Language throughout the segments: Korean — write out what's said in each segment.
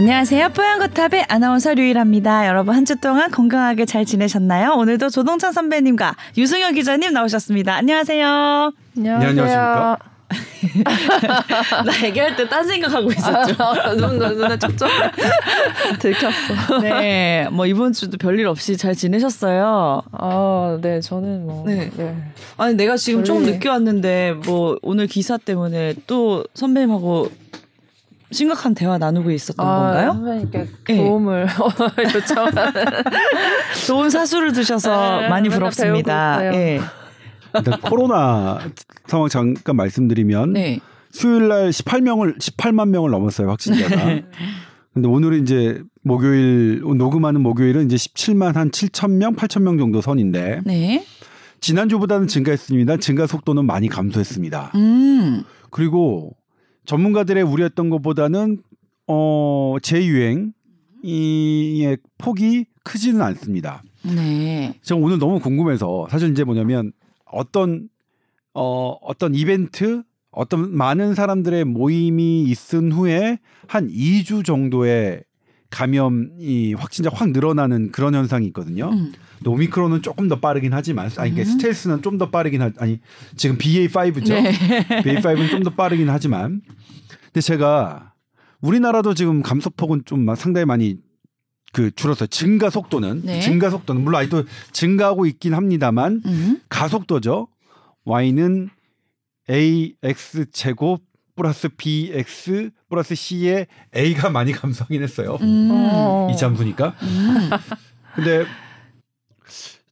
안녕하세요. 뽀얀거탑의 아나운서 류일합니다. 여러분 한 주 동안 건강하게 잘 지내셨나요? 오늘도 조동찬 선배님과 유승현 기자님 나오셨습니다. 안녕하세요. 안녕하세요. 네, 안녕하십니까? 나 얘기할 때 딴 생각하고 있었죠. 눈, 눈, 눈에 촉촉 들켰어. 네, 뭐 이번 주도 별일 없이 잘 지내셨어요. 아, 네, 저는 뭐. 네. 네. 아니 내가 지금 좀 별일. 늦게 왔는데 뭐 오늘 기사 때문에 또 선배님하고 심각한 대화 나누고 있었던 아, 건가요? 선배님께 네. 도움을 요청하는. 좋은 사수를 두셔서 네, 많이 부럽습니다. 예. 일단 코로나 상황 잠깐 말씀드리면 네. 수요일 날 18명을 18만 명을 넘었어요 확진자가. 근데 오늘은 이제 목요일 녹음하는 목요일은 이제 17만 한 7천 명, 8천 명 정도 선인데 네. 지난주보다는 증가했습니다. 증가 속도는 많이 감소했습니다. 음. 그리고 전문가들의 우려했던 것보다는 어 재유행 이의 폭이 크지는 않습니다. 네. 제가 오늘 너무 궁금해서 사실 이제 뭐냐면 어떤 어 어떤 이벤트 어떤 많은 사람들의 모임이 있은 후에 한 2주 정도의 감염이 확진자 확 늘어나는 그런 현상이 있거든요. 음. 근데 오미크론은 조금 더 빠르긴 하지만 아니 그러니까 스텔스는 좀 더 빠르긴 하 아니 지금 BA5죠. 네. BA5는 좀 더 빠르긴 하지만 근데 제가 우리나라도 지금 감소폭은 좀 상당히 많이 그 줄었어요. 증가 속도는 네. 증가 속도는 물론 아직도 증가하고 있긴 합니다만 음. 가속도죠. y는 ax 제곱 플러스 bx 플러스 c의 a가 많이 감소하긴 했어요. 음. 어. 이 잠수니까. 음. 근데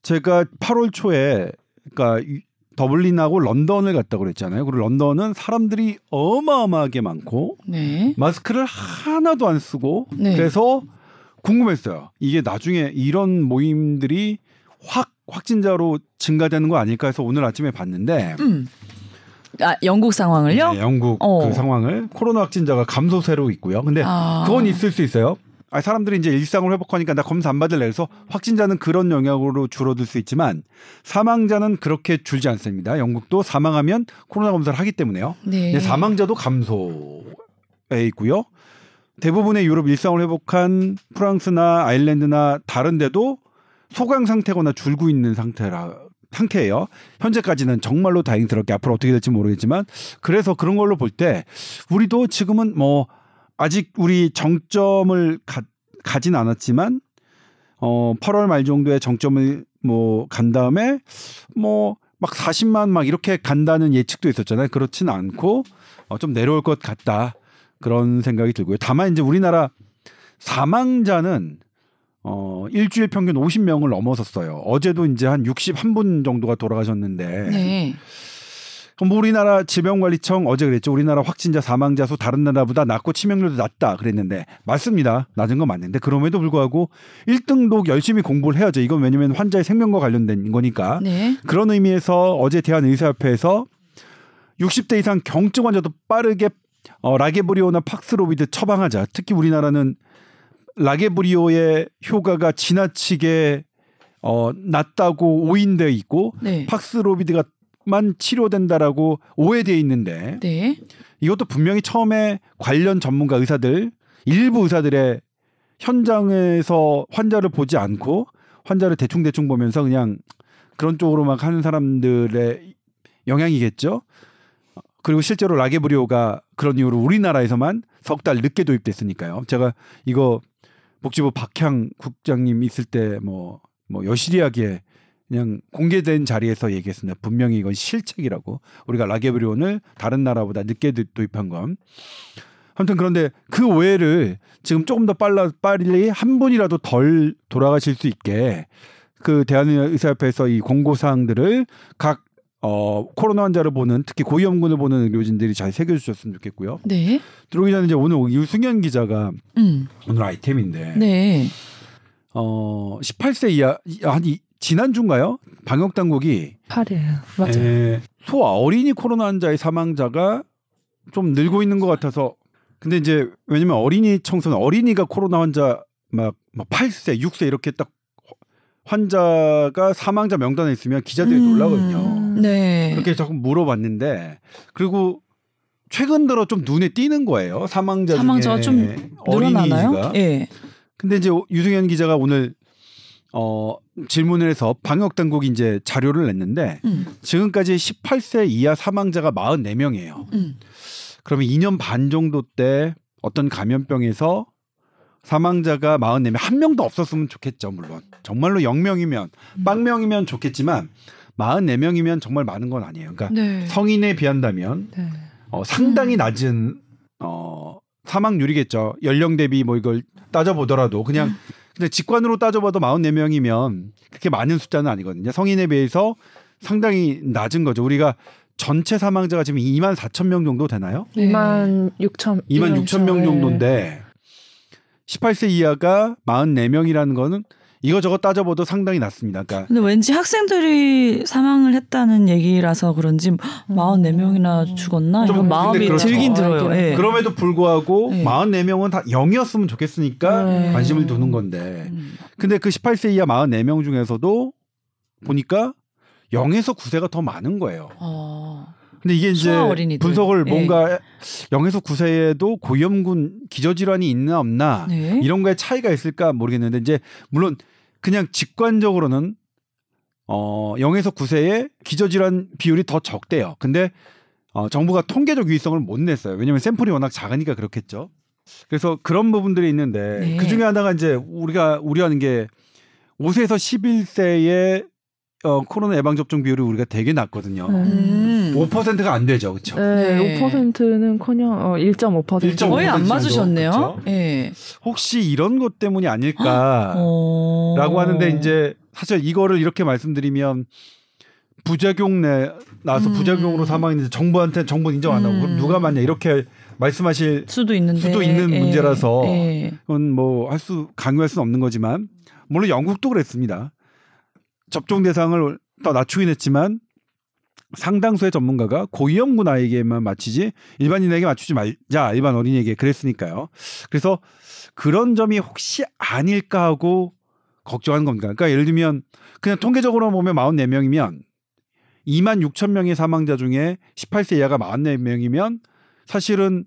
제가 8월 초에 그러니까 이- 더블린하고 런던을 갔다 그랬잖아요. 그리고 런던은 사람들이 어마어마하게 많고 네. 마스크를 하나도 안 쓰고 네. 그래서 궁금했어요. 이게 나중에 이런 모임들이 확 확진자로 증가되는 거 아닐까 해서 오늘 아침에 봤는데 음. 아, 영국 상황을요? 네, 영국 어. 그 상황을 코로나 확진자가 감소세로 있고요. 근데 아. 그건 있을 수 있어요. 아, 사람들이 이제 일상을 회복하니까 나 검사 안 받을래 해서 확진자는 그런 영향으로 줄어들 수 있지만 사망자는 그렇게 줄지 않습니다. 영국도 사망하면 코로나 검사를 하기 때문에요. 네. 사망자도 감소해 있고요. 대부분의 유럽 일상을 회복한 프랑스나 아일랜드나 다른 데도 소강 상태거나 줄고 있는 상태라 상태예요. 현재까지는 정말로 다행스럽게 앞으로 어떻게 될지 모르겠지만 그래서 그런 걸로 볼 때 우리도 지금은 뭐 아직 우리 정점을 가, 가진 않았지만 어 8월 말 정도에 정점을 뭐 간 다음에 뭐 막 40만 막 이렇게 간다는 예측도 있었잖아요. 그렇지는 않고 어, 좀 내려올 것 같다 그런 생각이 들고요. 다만 이제 우리나라 사망자는 어 일주일 평균 50명을 넘어섰어요. 어제도 이제 한 61분 정도가 돌아가셨는데 네. 그럼 뭐 우리나라 질병관리청 어제 그랬죠. 우리나라 확진자 사망자 수 다른 나라보다 낮고 치명률도 낮다 그랬는데 맞습니다. 낮은 건 맞는데 그럼에도 불구하고 1등도 열심히 공부를 해야죠. 이건 왜냐면 환자의 생명과 관련된 거니까. 네. 그런 의미에서 어제 대한의사협회에서 60대 이상 경증 환자도 빠르게 어, 라게브리오나 팍스로비드 처방하자. 특히 우리나라는 라게브리오의 효과가 지나치게 어, 낮다고 오인되어 있고 네. 팍스로비드가 만 치료된다라고 오해되어 있는데 네. 이것도 분명히 처음에 관련 전문가 의사들 일부 의사들의 현장에서 환자를 보지 않고 환자를 대충대충 보면서 그냥 그런 쪽으로 막 하는 사람들의 영향이겠죠. 그리고 실제로 라게브리오가 그런 이유로 우리나라에서만 석 달 늦게 도입됐으니까요. 제가 이거 복지부 박향 국장님 있을 때 뭐 뭐 여실히하게 그냥 공개된 자리에서 얘기했습니다. 분명히 이건 실책이라고 우리가 라게브리온을 다른 나라보다 늦게 도- 도입한 건. 아무튼 그런데 그 오해를 지금 조금 더 빨라 빨리 한 분이라도 덜 돌아가실 수 있게 그 대한의사협회에서 이 공고 사항들을 각 어, 코로나 환자를 보는 특히 고위험군을 보는 의료진들이 잘 새겨주셨으면 좋겠고요. 네. 들어오기 전에 이제 오늘 유승현 기자가 음. 오늘 아이템인데 네. 어 18세 이하 한 이- 지난주인가요? 방역 당국이 8일. 맞아요. 에, 소 어린이 코로나 환자의 사망자가 좀 늘고 있는 것 같아서 근데 이제 왜냐면 어린이 청소년 어린이가 코로나 환자 막, 막 8세, 6세 이렇게 딱 환자가 사망자 명단에 있으면 기자들이 음. 놀라거든요. 네. 그렇게 자꾸 물어봤는데 그리고 최근 들어 좀 눈에 띄는 거예요. 사망자 사망자가 좀 중에 늘어나나요? 어린이가. 예. 근데 이제 유승현 기자가 오늘 어 질문을 해서 방역 당국이 이제 자료를 냈는데 음. 지금까지 18세 이하 사망자가 44명이에요. 음. 그러면 2년 반 정도 때 어떤 감염병에서 사망자가 44명 한 명도 없었으면 좋겠죠, 물론. 정말로 0명이면 빵명이면 좋겠지만 44명이면 정말 많은 건 아니에요. 그러니까 네. 성인에 비한다면 네. 어, 상당히 음. 낮은 어, 사망률이겠죠. 연령 대비 뭐 이걸 따져보더라도 그냥 음. 근데 직관으로 따져봐도 44명이면 그렇게 많은 숫자는 아니거든요. 성인에 비해서 상당히 낮은 거죠. 우리가 전체 사망자가 지금 2만 4천 명 정도 되나요? 네. 2만 6천 2만 6천 명 정도인데 18세 이하가 44명이라는 거는 이거저거 따져봐도 상당히 낮습니다. 그러니까 근데 왠지 학생들이 사망을 했다는 얘기라서 그런지 44명이나 죽었나 좀 이런 마음이 그렇죠. 들긴 들어요. 네. 예. 그럼에도 불구하고 네. 44명은 다 0이었으면 좋겠으니까 네. 관심을 두는 건데 음. 근데 그 18세 이하 44명 중에서도 보니까 0에서 9세가 더 많은 거예요. 어. 근데 이게 이제 어린이들. 분석을 예. 뭔가 0에서 9세에도 고위험군 기저질환이 있나 없나 네. 이런 거에 차이가 있을까 모르겠는데 이제 물론 그냥 직관적으로는 어 0에서 9세의 기저질환 비율이 더 적대요. 근데 어, 정부가 통계적 유의성을 못 냈어요. 왜냐하면 샘플이 워낙 작으니까 그렇겠죠. 그래서 그런 부분들이 있는데 네. 그 중에 하나가 이제 우리가 우려하는 게 5세에서 11세의 어, 코로나 예방 접종 비율이 우리가 되게 낮거든요. 음. 5%가 안 되죠, 그렇죠? 네, 네. 5%는커녕 어, 1.5%. 1.5% 거의 안 정도, 맞으셨네요. 그렇죠? 예. 혹시 이런 것 때문이 아닐까라고 어. 하는데 이제 사실 이거를 이렇게 말씀드리면 부작용 내 나서 음. 부작용으로 사망했는데 정부한테 정부 인정 안 하고 음. 그럼 누가 맞냐 이렇게 말씀하실 수도 있는데 수도 있는 예. 문제라서 예. 그건 뭐 할 수 강요할 수는 없는 거지만 물론 영국도 그랬습니다. 접종 대상을 더 낮추긴 했지만 상당수의 전문가가 고위험군 아이에게만 맞추지 일반인에게 맞추지 말자 일반 어린이에게 그랬으니까요. 그래서 그런 점이 혹시 아닐까 하고 걱정하는 겁니다. 그러니까 예를 들면 그냥 통계적으로 보면 44명이면 2만 6천 명의 사망자 중에 18세 이하가 44명이면 사실은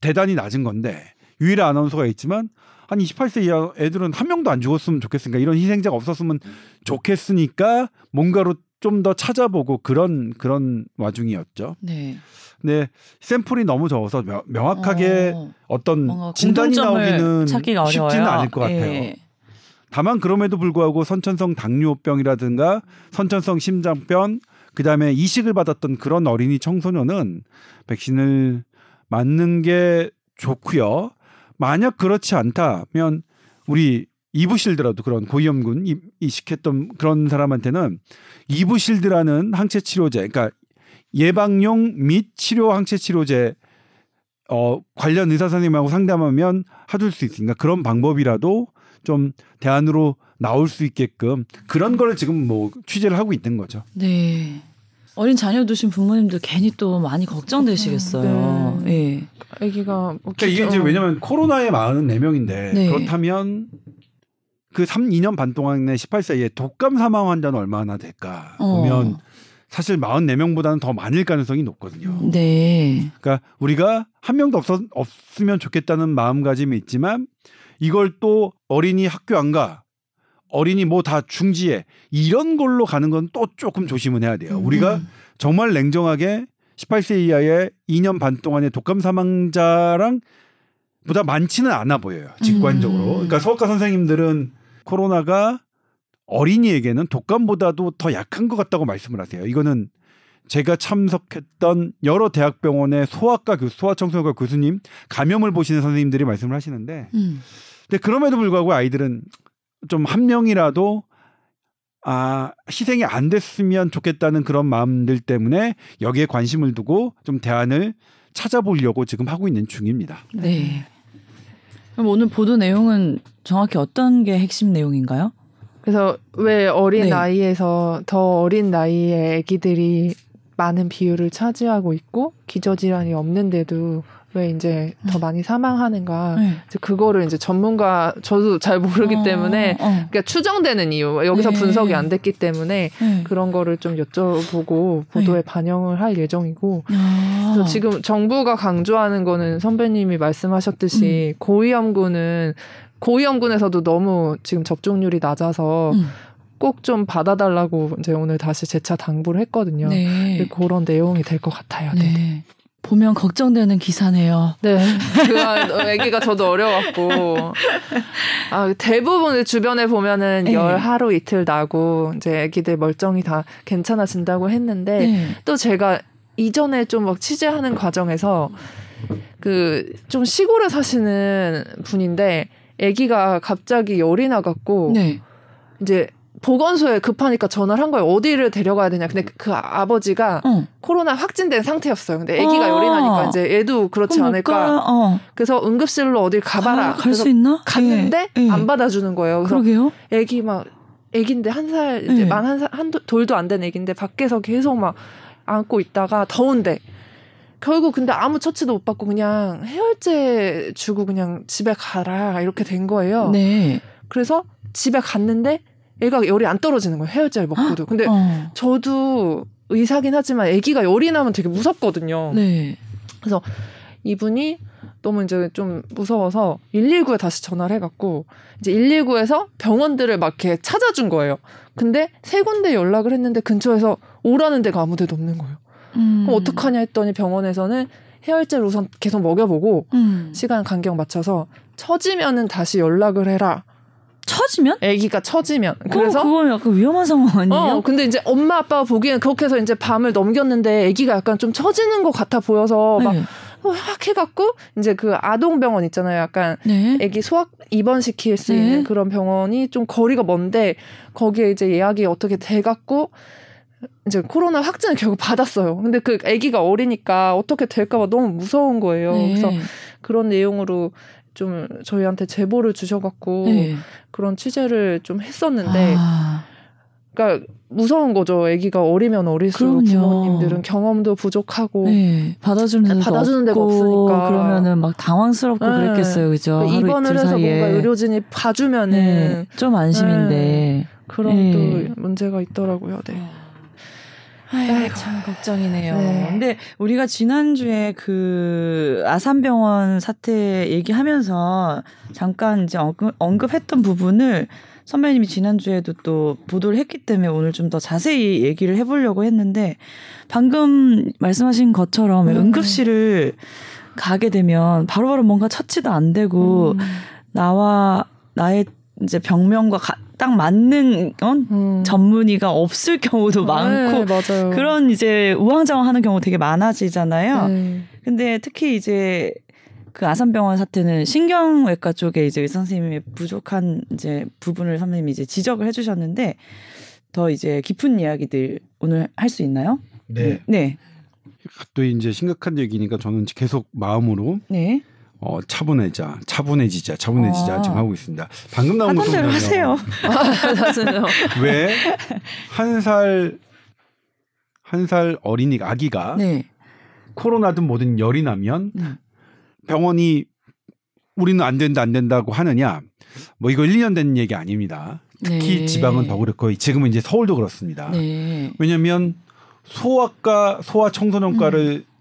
대단히 낮은 건데 유일한 아나운서가 있지만 한 28세 이하 애들은 한 명도 안 죽었으면 좋겠으니까 이런 희생자가 없었으면 좋겠으니까 뭔가로 좀 더 찾아보고 그런 그런 와중이었죠. 네. 근데 샘플이 너무 적어서 명, 명확하게 어, 어, 떤 진단이 나오기는. 쉽지는 않을 것 같아요. 예. 다만 그럼에도 불구하고 선천성 당뇨병이라든가 선천성 심장병 그다음에 이식을 받았던 그런 어린이 청소년은 백신을 맞는 게 좋고요. 만약 그렇지 않다면 우리 이부실드라도 그런 고위험군 이- 이식했던 그런 사람한테는 이부실드라는 항체 치료제, 그러니까 예방용 및 치료 항체 치료제 어 관련 의사 선생님하고 상담하면 해줄 수 있으니까 그런 방법이라도 좀 대안으로 나올 수 있게끔 그런 거를 지금 뭐 취재를 하고 있는 거죠. 네. 어린 자녀 두신 부모님들 괜히 또 많이 걱정되시겠어요. 예. 아기가 뭐 그러니까 이게 이제 어, 왜냐면 코로나에 많은 4명인데 네. 그렇다면 그 3, 2년 반 동안에 18세에 독감 사망 환자는 얼마나 될까 어. 보면 사실 44명보다는 더 많을 가능성이 높거든요. 네. 그러니까 우리가 한 명도 없었, 없으면 좋겠다는 마음가짐이 있지만 이걸 또 어린이 학교 안 가. 어린이 뭐 다 중지해. 이런 걸로 가는 건 또 조금 조심은 해야 돼요. 우리가 음. 정말 냉정하게 18세 이하의 2년 반 동안의 독감 사망자랑 보다 많지는 않아 보여요. 직관적으로. 음. 그러니까 서울과 선생님들은 코로나가 어린이에게는 독감보다도 더 약한 것 같다고 말씀을 하세요. 이거는 제가 참석했던 여러 대학병원의 소아과 교수, 소아청소년과 교수님, 감염을 보시는 선생님들이 말씀을 하시는데, 음. 근데 그럼에도 불구하고 아이들은 좀 한 명이라도 아 희생이 안 됐으면 좋겠다는 그런 마음들 때문에 여기에 관심을 두고 좀 대안을 찾아보려고 지금 하고 있는 중입니다. 네. 그럼 오늘 보도 내용은 정확히 어떤 게 핵심 내용인가요? 그래서 왜 어린 네. 나이에서 더 어린 나이에 아기들이 많은 비율을 차지하고 있고 기저질환이 없는데도 왜 이제 더 음. 많이 사망하는가 네. 이제 그거를 이제 전문가 저도 잘 모르기 어, 때문에 어. 그러니까 추정되는 이유 여기서 네. 분석이 안 됐기 때문에 네. 그런 거를 좀 여쭤보고 보도에 반영을 할 예정이고 아. 그래서 지금 정부가 강조하는 거는 선배님이 말씀하셨듯이 고위험군은 고위험군에서도 너무 지금 접종률이 낮아서 음. 꼭좀 받아달라고 이제 오늘 다시 재차 당부를 했거든요. 네. 그런 내용이 될 것 같아요. 네. 네. 보면 걱정되는 기사네요. 네. 그 아기가 저도 어려웠고. 아, 대부분 주변에 보면은 네. 열 하루 이틀 나고 이제 아기들 멀쩡히 다 괜찮아진다고 했는데 네. 또 제가 이전에 좀 막 취재하는 과정에서 그 좀 시골에 사시는 분인데 아기가 갑자기 열이 나갖고 네. 이제 보건소에 급하니까 전화를 한 거예요. 어디를 데려가야 되냐. 근데 그, 그 아버지가 어. 코로나 확진된 상태였어요. 근데 아기가 아. 열이 나니까 이제 얘도 그렇지 않을까. 가? 어. 그래서 응급실로 어딜 가봐라. 갈 그래서 수 있나? 갔는데 예, 예. 안 받아주는 거예요. 그러게요. 애기 막 애기인데 한 살 이제 네. 만한 살 한 돌도 안 된 애기인데 밖에서 계속 막 안고 있다가 더운데 결국 근데 아무 처치도 못 받고 그냥 해열제 주고 그냥 집에 가라 이렇게 된 거예요. 네. 그래서 집에 갔는데 애가 열이 안 떨어지는 거예요. 해열제를 먹고도. 근데 어. 저도 의사긴 하지만 아기가 열이 나면 되게 무섭거든요. 네. 이분이 너무 이제 좀 무서워서 119에 다시 전화를 해갖고 이제 119에서 병원들을 막 이렇게 찾아준 거예요. 근데 세 군데 연락을 했는데 근처에서 오라는 데가 아무 데도 없는 거예요. 음. 그럼 어떡하냐 했더니 병원에서는 해열제를 우선 계속 먹여보고 음. 시간 간격 맞춰서 처지면은 다시 연락을 해라. 처지면? 아기가 처지면. 그래서 그래서 그건 약간 위험한 상황 아니에요? 어, 근데 이제 엄마 아빠가 보기에는 그렇게 해서 이제 밤을 넘겼는데 아기가 약간 좀 처지는 것 같아 보여서 막 네. 확 해갖고 이제 그 아동병원 있잖아요. 약간 네. 아기 소학 입원시킬 수 네. 있는 그런 병원이 좀 거리가 먼데 거기에 이제 예약이 어떻게 돼갖고 이제 코로나 확진을 결국 받았어요. 근데 그 아기가 어리니까 어떻게 될까봐 너무 무서운 거예요. 네. 그래서 그런 내용으로 좀 저희한테 제보를 주셔갖고 네. 그런 취재를 좀 했었는데 아, 그러니까 무서운 거죠. 아기가 어리면 어릴수록 그럼요. 부모님들은 경험도 부족하고 네. 받아주는 데가 받아주는 데가 없으니까. 그러니까 막 당황스럽고 네. 그랬겠어요, 그죠? 그러니까 입원을 해서 사이에. 뭔가 의료진이 봐주면은 네. 좀 안심인데. 그런 네. 또 문제가 있더라고요. 네. 아이고. 참 걱정이네요. 네. 근데 우리가 지난주에 그 아산병원 사태 얘기하면서 잠깐 이제 언급, 언급 했던 부분을 선배님이 지난주에도 또 보도를 했기 때문에 오늘 좀 더 자세히 얘기를 해보려고 했는데 방금 말씀하신 것처럼 음. 응급실을 가게 되면 바로바로 뭔가 처치도 안 되고 음. 나와 나의 이제 병명과 가- 딱 맞는 어? 음. 전문의가 없을 경우도 많고 네, 맞아요. 그런 이제 우왕좌왕하는 경우 되게 많아지잖아요. 네. 근데 특히 이제 그 아산병원 사태는 신경외과 쪽에 이제 의사 선생님의 부족한 이제 부분을 선생님이 이제 지적을 해주셨는데 더 이제 깊은 이야기들 오늘 할 수 있나요? 네. 네, 또 이제 심각한 얘기니까 저는 계속 마음으로 네. 어, 차분해자, 차분해지자, 차분해지자 아. 지금 하고 있습니다. 방금 나온 거 하던 대로 하세요. 맞아요. 왜한 살 한 살 어린이 아기가 네. 코로나든 뭐든 열이 나면 음. 병원이 우리는 안 된다 안 된다고 하느냐 뭐 이거 1, 2년 된 얘기 아닙니다. 특히 네. 지방은 더 그렇고 지금은 이제 서울도 그렇습니다. 네. 왜냐하면 소아과 소아 청소년과를 음.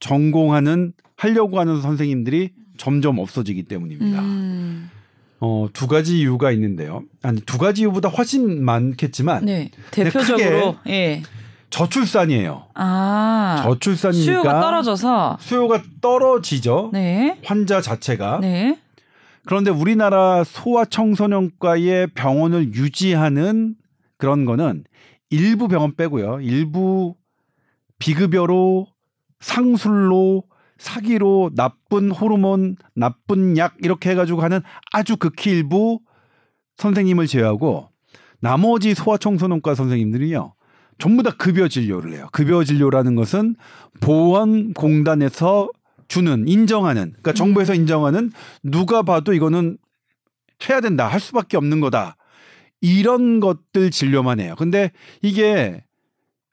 전공하는 하려고 하는 선생님들이 점점 없어지기 때문입니다. 음. 어, 두 가지 이유가 있는데요. 아니 두 가지 이유보다 훨씬 많겠지만 네. 대표적으로 예. 저출산이에요. 아. 저출산이니까 수요가 떨어져서 수요가 떨어지죠. 네. 환자 자체가 네. 그런데 우리나라 소아 청소년과의 병원을 유지하는 그런 거는 일부 병원 빼고요. 일부 비급여로 상술로 사기로 나쁜 호르몬, 나쁜 약 이렇게 해가지고 하는 아주 극히 일부 선생님을 제외하고 나머지 소아 청소년과 선생님들이요. 전부 다 급여 진료를 해요. 급여 진료라는 것은 보건공단에서 주는 인정하는 그러니까 정부에서 인정하는 누가 봐도 이거는 해야 된다 할 수밖에 없는 거다 이런 것들 진료만 해요. 근데 이게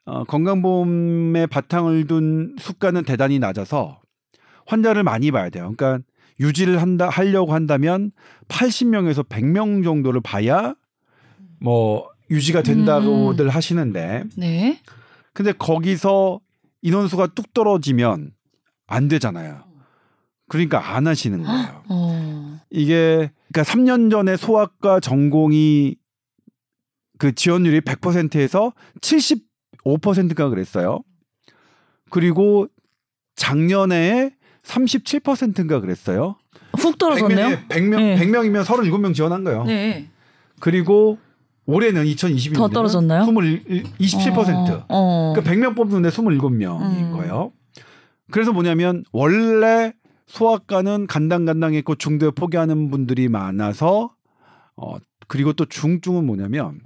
어, 건강보험의 바탕을 둔 수가는 대단히 낮아서 환자를 많이 봐야 돼요. 그러니까 유지를 한다 하려고 한다면 80명에서 100명 정도를 봐야 뭐 유지가 된다고들 음. 하시는데 네. 근데 거기서 인원수가 뚝 떨어지면 안 되잖아요. 그러니까 안 하시는 거예요. 어. 이게 그러니까 3년 전에 소아과 전공이 그 지원율이 100%에서 75%가 그랬어요. 그리고 작년에 37%인가 그랬어요. 훅 떨어졌네요. 100명, 100명, 네. 100명 이면 37명 지원한 거예요. 네. 그리고 올해는 2022년 더 떨어졌나요? 21, 27%. 어. 어. 그러니까 100명 뽑는데 27명인 음. 거예요. 그래서 뭐냐면 원래 소아과는 간당간당했고 중도에 포기하는 분들이 많아서 어 그리고 또 중증은 뭐냐면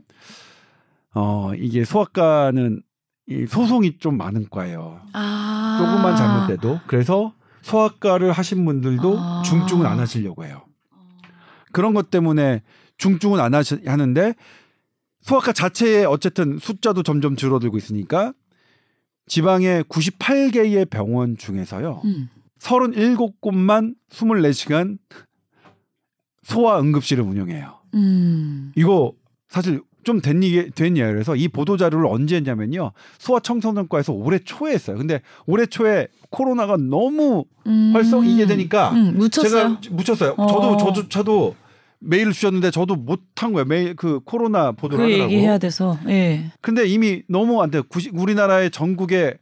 어 이게 소아과는 이 소송이 좀 많은 과예요. 아. 조금만 잘못돼도 그래서 소아과를 하신 분들도 아. 중증은 안 하시려고 해요. 그런 것 때문에 중증은 안 하시, 하는데 소아과 자체에 어쨌든 숫자도 점점 줄어들고 있으니까 지방의 98개의 병원 중에서요. 음. 37곳만 24시간 소아 응급실을 운영해요. 음. 이거 사실 좀 된 얘기 된 얘기라서 이 보도 자료를 언제 했냐면요. 소아 청소년과에서 올해 초에 했어요. 근데 올해 초에 코로나가 너무 음. 활성 이게 되니까 음, 묻혔어요. 제가 묻혔어요. 어. 저도 저조차도 메일을 주셨는데 저도 못한 거예요. 메일 그 코로나 보도를 그 하느라고. 얘기해야 돼서. 예. 근데 이미 너무 안 돼요. 90, 우리나라의 전국의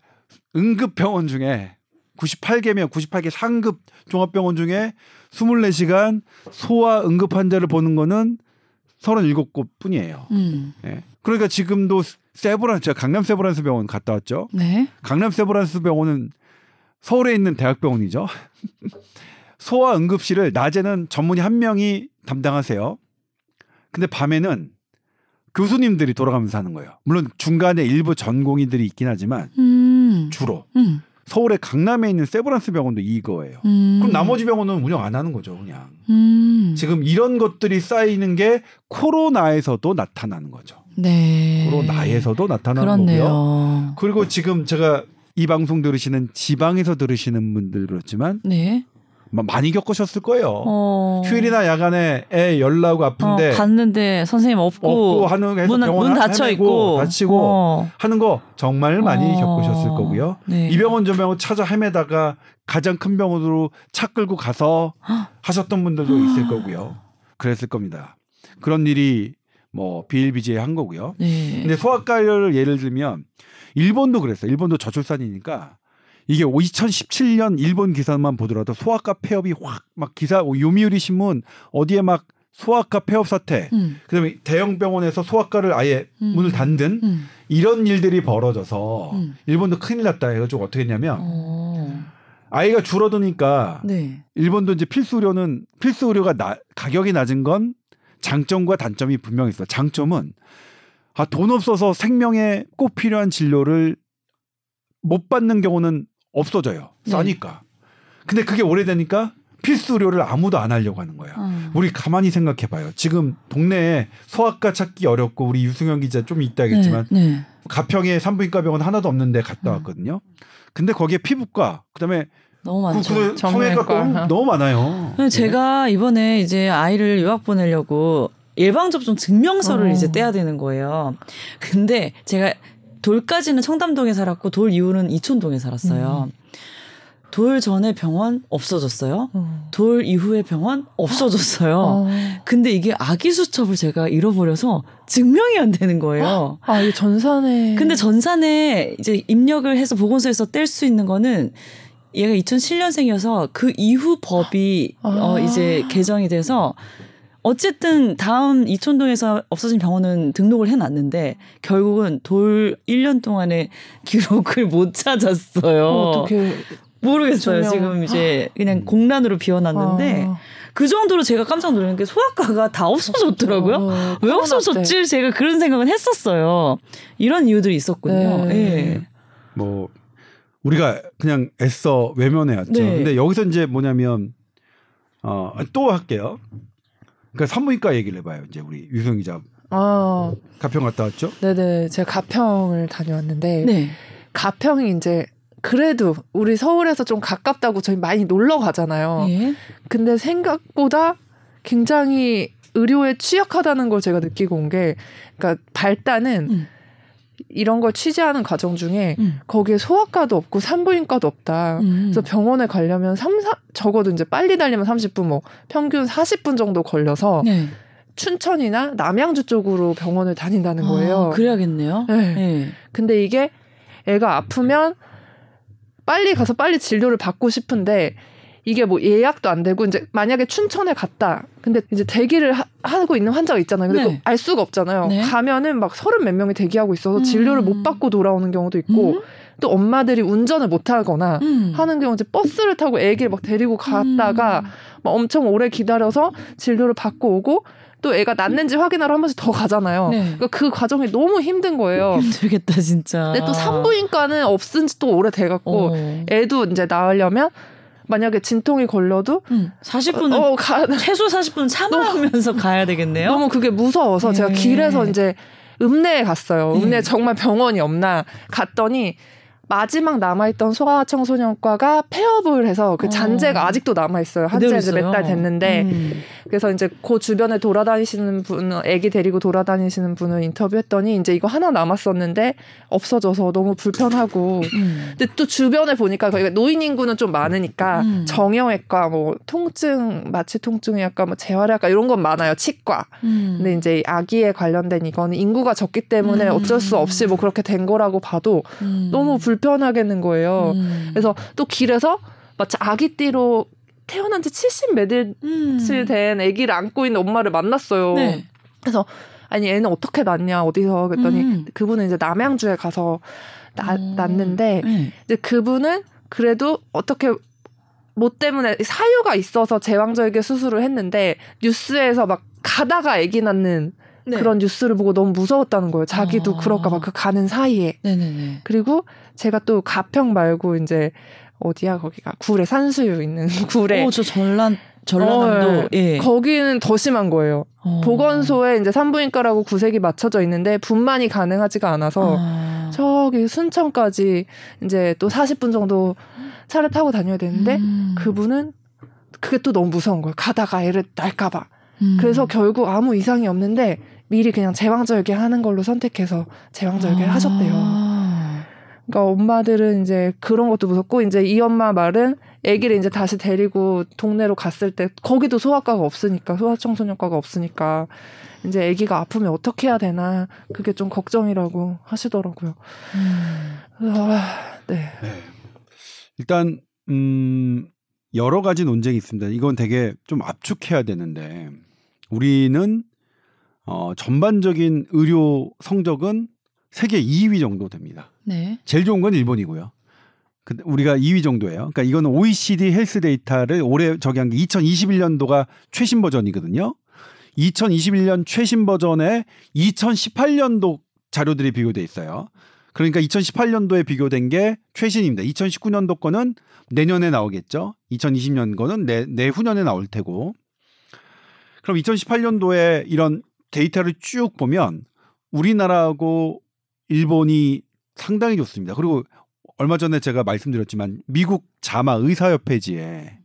응급 병원 중에 98개면 98개 상급 종합병원 중에 24시간 소아 응급 환자를 보는 거는 37곳 뿐이에요. 음. 예. 그러니까 지금도 세브란스, 제가 강남 세브란스 병원 갔다 왔죠. 네. 강남 세브란스 병원은 서울에 있는 대학병원이죠. 소아 응급실을 낮에는 전문의 한 명이 담당하세요. 근데 밤에는 교수님들이 돌아가면서 하는 거예요. 물론 중간에 일부 전공의들이 있긴 하지만 음. 주로 음. 서울의 강남에 있는 세브란스 병원도 이거예요. 음. 그럼 나머지 병원은 운영 안 하는 거죠, 그냥. 음. 지금 이런 것들이 쌓이는 게 코로나에서도 나타나는 거죠. 네. 코로나에서도 나타나는 거고요. 그렇네요. 그리고 지금 제가 이 방송 들으시는 지방에서 들으시는 분들 그렇지만 네. 마- 많이 겪으셨을 거예요. 어. 휴일이나 야간에 애 열나고 아픈데 어, 갔는데 선생님 없고, 없고 하는 문, 병원 문 닫혀 있고 다치고 어. 하는 거 정말 많이 어. 겪으셨을 거고요. 네. 이 병원 저 병원 찾아 헤매다가 가장 큰 병원으로 차 끌고 가서 하셨던 분들도 있을 거고요. 그랬을 겁니다. 그런 일이 뭐 비일비재한 거고요. 네. 근데 소아과를 예를 들면 일본도 그랬어요. 일본도 저출산이니까 이게 2017년 일본 기사만 보더라도 소아과 폐업이 확 막 기사 요미우리 신문 어디에 막 소아과 폐업 사태 음. 그다음에 대형 병원에서 소아과를 아예 음. 문을 닫는 음. 이런 일들이 벌어져서 음. 일본도 큰일 났다 해가지고 어떻게 했냐면 어. 아이가 줄어드니까 네. 일본도 이제 필수 의료는 필수 의료가 나- 가격이 낮은 건 장점과 단점이 분명히 있어. 장점은 아, 돈 없어서 생명에 꼭 필요한 진료를 못 받는 경우는 없어져요. 네. 싸니까. 근데 그게 오래되니까 필수 의료를 아무도 안 하려고 하는 거야. 어. 우리 가만히 생각해 봐요. 지금 동네에 소아과 찾기 어렵고 우리 유승현 기자 좀 이따 하겠지만 네. 네. 가평에 산부인과 병원 하나도 없는데 갔다 음. 왔거든요. 근데 거기에 피부과 그다음에 너무 그, 많죠. 그 성형외과 정형외과. 너무, 많아요. 근데 제가 이번에 이제 아이를 유학 보내려고 예방접종 증명서를 어. 이제 떼야 되는 거예요. 근데 제가 돌까지는 청담동에 살았고 돌 이후는 이촌동에 살았어요. 돌 전에 병원 없어졌어요. 어. 돌 이후에 병원 없어졌어요. 어. 근데 이게 아기 수첩을 제가 잃어버려서 증명이 안 되는 거예요. 아, 이 전산에. 근데 전산에 이제 입력을 해서 보건소에서 뗄 수 있는 거는 얘가 2007년생이어서 그 이후 법이 아. 어 이제 개정이 돼서 어쨌든 다음 이촌동에서 없어진 병원은 등록을 해놨는데 결국은 돌 1년 동안의 기록을 못 찾았어요. 어떻게 모르겠어요. 증명- 지금 이제 그냥 공란으로 비워놨는데 아. 그 정도로 제가 깜짝 놀란 게 소아과가 다 없어졌더라고요. 어, 왜 코로나 없어졌지? 제가 그런 생각은 했었어요. 이런 이유들이 있었군요. 네. 예. 뭐 우리가 그냥 애써 외면해왔죠. 네. 근데 여기서 이제 뭐냐면 어 또 할게요. 그러니까 산부인과 얘기를 해봐요. 이제 우리 유승 기자 아, 가평 갔다 왔죠. 네네. 제가 가평을 다녀왔는데 네. 가평이 이제 그래도 우리 서울에서 좀 가깝다고 저희 많이 놀러 가잖아요. 예. 근데 생각보다 굉장히 의료에 취약하다는 걸 제가 느끼고 온 게, 그러니까 발단은 음. 이런 걸 취재하는 과정 중에 음. 거기에 소아과도 없고 산부인과도 없다. 음. 그래서 병원에 가려면 3, 4, 적어도 이제 빨리 달리면 30분, 뭐 평균 40분 정도 걸려서 네. 춘천이나 남양주 쪽으로 병원을 다닌다는 거예요. 아, 그래야겠네요. 네. 네. 근데 이게 애가 아프면 빨리 가서 빨리 진료를 받고 싶은데 이게 뭐 예약도 안 되고 이제 만약에 춘천에 갔다. 근데 이제 대기를 하, 고 있는 환자가 있잖아요. 근데 네. 알 수가 없잖아요. 네. 가면은 막 서른 몇 명이 대기하고 있어서 음. 진료를 못 받고 돌아오는 경우도 있고 음? 또 엄마들이 운전을 못 하거나 음. 하는 경우 이제 버스를 타고 애기를 막 데리고 갔다가 막 엄청 오래 기다려서 진료를 받고 오고 또 애가 낫는지 확인하러 한 번씩 더 가잖아요. 네. 그러니까 그 과정이 너무 힘든 거예요. 힘들겠다 진짜. 근데 또 산부인과는 없은 지 또 오래 돼갖고 어. 애도 이제 낳으려면 만약에 진통이 걸려도 음, 40분은 어, 가, 최소 40분 참으면서 가야 되겠네요. 너무 그게 무서워서 제가 예. 길에서 이제 읍내에 갔어요. 예. 읍내에 정말 병원이 없나 갔더니 마지막 남아있던 소아청소년과가 폐업을 해서 그 어. 잔재가 아직도 남아있어요. 한지 이제 몇달 있어요. 됐는데 음. 그래서 이제 그 주변에 돌아다니시는 분, 애기 데리고 돌아다니시는 분을 인터뷰했더니 이제 이거 하나 남았었는데 없어져서 너무 불편하고 음. 근데 또 주변에 보니까 거기가 노인 인구는 좀 많으니까 음. 정형외과, 뭐 통증, 마취 통증의학과, 뭐 재활의학과 이런 건 많아요. 치과. 음. 근데 이제 아기에 관련된 이거는 인구가 적기 때문에 음. 어쩔 수 없이 뭐 그렇게 된 거라고 봐도 음. 너무 불 편하겠는 거예요. 음. 그래서 또 길에서 마치 아기띠로 태어난 지 70 몇일 음. 된 아기를 안고 있는 엄마를 만났어요. 네. 그래서 아니 애는 어떻게 낳냐 어디서 그랬더니 음. 그분은 이제 남양주에 가서 나, 어. 낳는데 네. 이제 그분은 그래도 어떻게 뭐 때문에 사유가 있어서 제왕절개 수술을 했는데 뉴스에서 막 가다가 아기 낳는 네. 그런 뉴스를 보고 너무 무서웠다는 거예요. 자기도 아. 그럴까봐 그 가는 사이에. 네네네. 그리고 제가 또 가평 말고 이제 어디야 거기가 구례 산수유 있는 구례. 오, 저 전란 전라남도 어, 예. 거기는 더 심한 거예요. 어. 보건소에 이제 산부인과라고 구색이 맞춰져 있는데 분만이 가능하지가 않아서 아. 저기 순천까지 이제 또 40분 정도 차를 타고 다녀야 되는데 음. 그분은 그게 또 너무 무서운 거예요. 가다가 애를 낳을까봐. 음. 그래서 결국 아무 이상이 없는데 미리 그냥 제왕절개 하는 걸로 선택해서 제왕절개를 아. 하셨대요. 그러니까 엄마들은 이제 그런 것도 무섭고 이제 이 엄마 말은 아기를 이제 다시 데리고 동네로 갔을 때 거기도 소아과가 없으니까 소아청소년과가 없으니까 이제 아기가 아프면 어떻게 해야 되나 그게 좀 걱정이라고 하시더라고요. 음. 아, 네. 네. 일단 음 여러 가지 논쟁이 있습니다. 이건 되게 좀 압축해야 되는데 우리는 어 전반적인 의료 성적은 세계 2위 정도 됩니다. 네. 제일 좋은 건 일본이고요. 근데 우리가 2위 정도예요. 그러니까 이거는 OECD 헬스 데이터를 올해 저기한 게 2021년도가 최신 버전이거든요. 2021년 최신 버전에 2018년도 자료들이 비교돼 있어요. 그러니까 2018년도에 비교된 게 최신입니다. 2019년도 거는 내년에 나오겠죠. 2020년 거는 내, 내후년에 나올 테고. 그럼 2018년도에 이런 데이터를 쭉 보면 우리나라하고 일본이 상당히 좋습니다. 그리고 얼마 전에 제가 말씀드렸지만 미국 자마 의사협회지에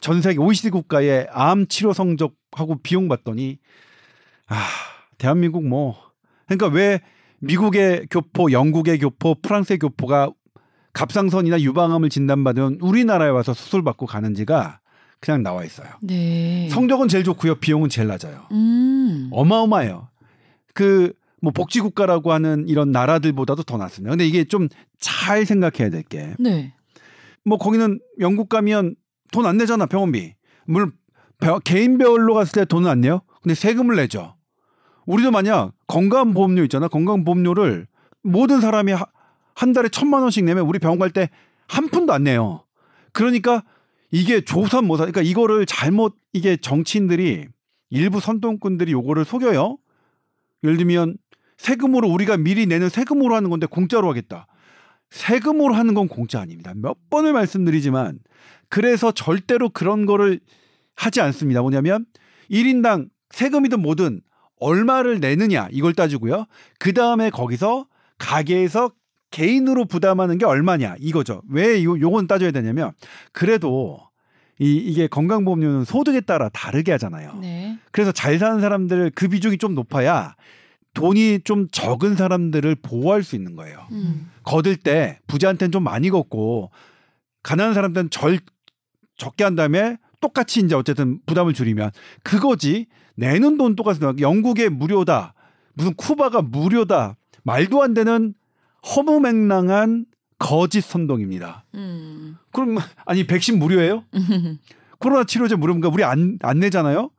전 세계 OECD 국가의 암 치료 성적하고 비용 봤더니 아 대한민국 뭐 그러니까 왜 미국의 교포, 영국의 교포, 프랑스의 교포가 갑상선이나 유방암을 진단받으면 우리나라에 와서 수술 받고 가는지가 그냥 나와 있어요. 네. 성적은 제일 좋고요, 비용은 제일 낮아요. 음. 어마어마해요. 그 뭐 복지국가라고 하는 이런 나라들보다도 더 낫습니다. 근데 이게 좀 잘 생각해야 될게뭐 네. 거기는 영국 가면 돈 안 내잖아 병원비. 물론 배- 개인별로 갔을 때 돈은 안 내요. 근데 세금을 내죠. 우리도 만약 건강보험료 있잖아. 건강보험료를 모든 사람이 하- 한 달에 천만 원씩 내면 우리 병원 갈 때 한 푼도 안 내요. 그러니까 이게 조선 모사 그러니까 이거를 잘못 이게 정치인들이 일부 선동꾼들이 요거를 속여요. 예를 들면 세금으로 우리가 미리 내는 세금으로 하는 건데 공짜로 하겠다. 세금으로 하는 건 공짜 아닙니다. 몇 번을 말씀드리지만 그래서 절대로 그런 거를 하지 않습니다. 뭐냐면 1인당 세금이든 뭐든 얼마를 내느냐 이걸 따지고요. 그 다음에 거기서 가게에서 개인으로 부담하는 게 얼마냐 이거죠. 왜 요, 요건 따져야 되냐면 그래도 이, 이게 건강보험료는 소득에 따라 다르게 하잖아요. 네. 그래서 잘 사는 사람들 그 비중이 좀 높아야 돈이 좀 적은 사람들을 보호할 수 있는 거예요. 음. 거들 때 부자한테는 좀 많이 걷고 가난한 사람들은 절 적게 한 다음에 똑같이 이제 어쨌든 부담을 줄이면 그거지 내는 돈 똑같이 나 영국에 무료다 무슨 쿠바가 무료다 말도 안 되는 허무맹랑한 거짓 선동입니다. 음. 그럼 아니 백신 무료예요? 코로나 치료제 무료인가 우리 안, 안 내잖아요.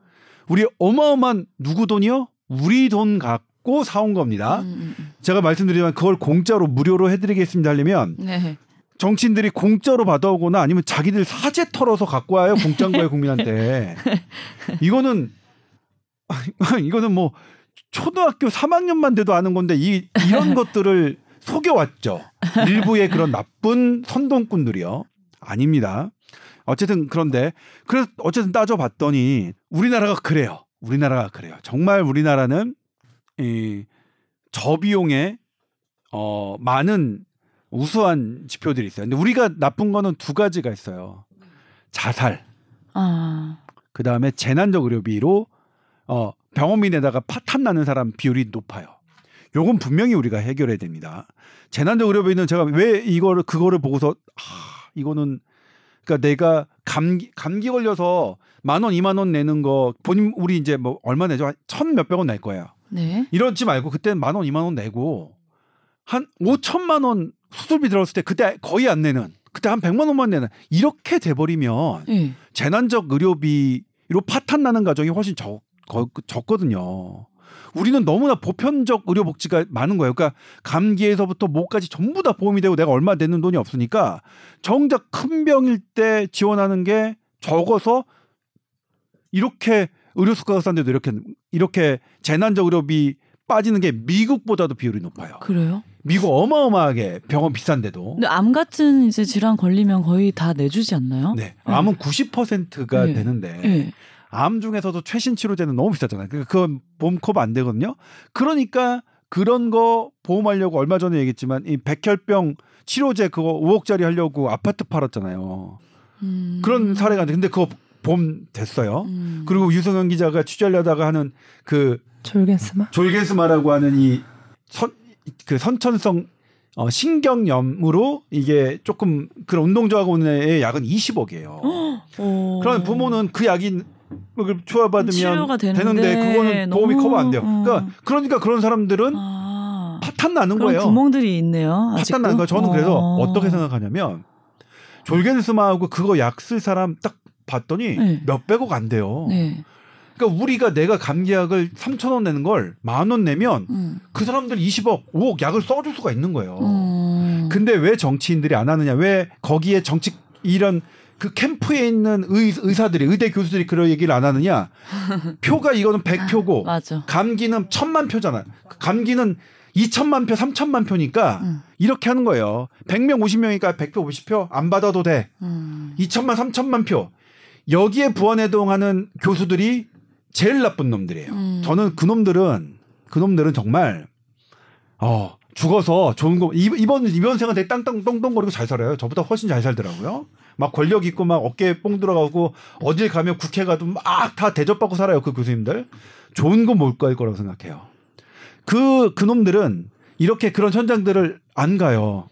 우리 어마어마한 누구 돈이요? 우리 돈 갖고 사온 겁니다. 음, 음, 제가 말씀드리지만 그걸 공짜로 무료로 해드리겠습니다 하려면 음. 네. 정치인들이 공짜로 받아오거나 아니면 자기들 사재 털어서 갖고 와요 공짜인 거예요 국민한테 이거는 이거는 뭐 초등학교 3학년만 돼도 아는 건데 이 이런 것들을 속여왔죠 일부의 그런 나쁜 선동꾼들이요 아닙니다 어쨌든 그런데 그래서 어쨌든 따져봤더니 우리나라가 그래요 우리나라가 그래요 정말 우리나라는 이 저비용에 어 많은 우수한 지표들이 있어요. 근데 우리가 나쁜 거는 두 가지가 있어요. 자살, 아. 그 다음에 재난적 의료비로 어 병원비 내다가 파탄 나는 사람 비율이 높아요. 요건 분명히 우리가 해결해야 됩니다. 재난적 의료비는 제가 왜 이거를 그거를 보고서 아 이거는 그러니까 내가 감기 감기 걸려서 만 원, 이만 원 내는 거 본인 우리 이제 뭐 얼마 내죠? 천 몇백 원 낼 거예요. 네. 이러지 말고 그때 만 원, 이만 원 내고 한 5천만 원 수술비 들었을 때 그때 거의 안 내는 그때 한 100만 원만 내는 이렇게 돼 버리면 예. 재난적 의료비로 파탄 나는 가정이 훨씬 적, 거- 적거든요. 우리는 너무나 보편적 의료 복지가 많은 거예요. 그러니까 감기에서부터 목까지 전부 다 보험이 되고 내가 얼마 내는 돈이 없으니까 정작 큰 병일 때 지원하는 게 적어서 이렇게 의료 수가가 싼데도 이렇게 이렇게 재난적 의료비 빠지는 게 미국보다도 비율이 높아요. 그래요? 미국 어마어마하게 병원 비싼데도. 근데 암 같은 이제 질환 걸리면 거의 다 내주지 않나요? 네. 암은 90%가 네. 되는데 예. 암 중에서도 최신 치료제는 너무 비싸잖아요. 그러니까 그건 보험 커버 안 되거든요. 그러니까 그런 거 보험하려고 얼마 전에 얘기했지만 이 백혈병 치료제 그거 5억짜리 하려고 아파트 팔았잖아요. 음. 그런 사례가 있는데 근데 그거 보험 됐어요. 음. 그리고 유승현 기자가 취재하려다가 하는 그 졸겐스마? 졸겐스마라고 하는 이 선 그 선천성 어, 신경염으로 이게 조금 그런 운동저하고 오는 애의 약은 20억이에요. 오. 그러면 부모는 그 약이 을 투여받으면 치료가 되는데 그거는 보험이 너무, 커버 안 돼요. 음. 그러니까 그러니까 그런 사람들은 아. 파탄 나는 거예요. 구멍들이 있네요. 아직도? 파탄 나는 거예요. 저는 그래서 어. 어떻게 생각하냐면 졸겐스마하고 그거 약 쓸 사람 딱 봤더니 네. 몇백억 안 돼요. 네. 그러니까 우리가 내가 감기약을 3천 원 내는 걸 만 원 내면 음. 그 사람들 20억, 5억 약을 써줄 수가 있는 거예요. 음. 근데 왜 정치인들이 안 하느냐? 왜 거기에 정치 이런 그 캠프에 있는 의, 의사들이 의대 교수들이 그런 얘기를 안 하느냐? 표가 이거는 100표고 맞아. 감기는 천만 표잖아요. 감기는 2천만 표, 3천만 표니까 음. 이렇게 하는 거예요. 100명, 50명이니까 100표, 50표 안 받아도 돼. 음. 2천만, 3천만 표. 여기에 부원해동하는 교수들이 제일 나쁜 놈들이에요. 음. 저는 그 놈들은 그 놈들은 정말 어 죽어서 좋은 거 이- 이번 이번 생은 되게 땅땅 똥똥거리고 잘 살아요. 저보다 훨씬 잘 살더라고요. 막 권력 있고 막 어깨에 뽕 들어가고 어딜 가면 국회 가도 막 다 대접받고 살아요. 그 교수님들 좋은 건뭘 거일 거라고 생각해요. 그 그놈들은 이렇게 그런 현장들을 안 가요.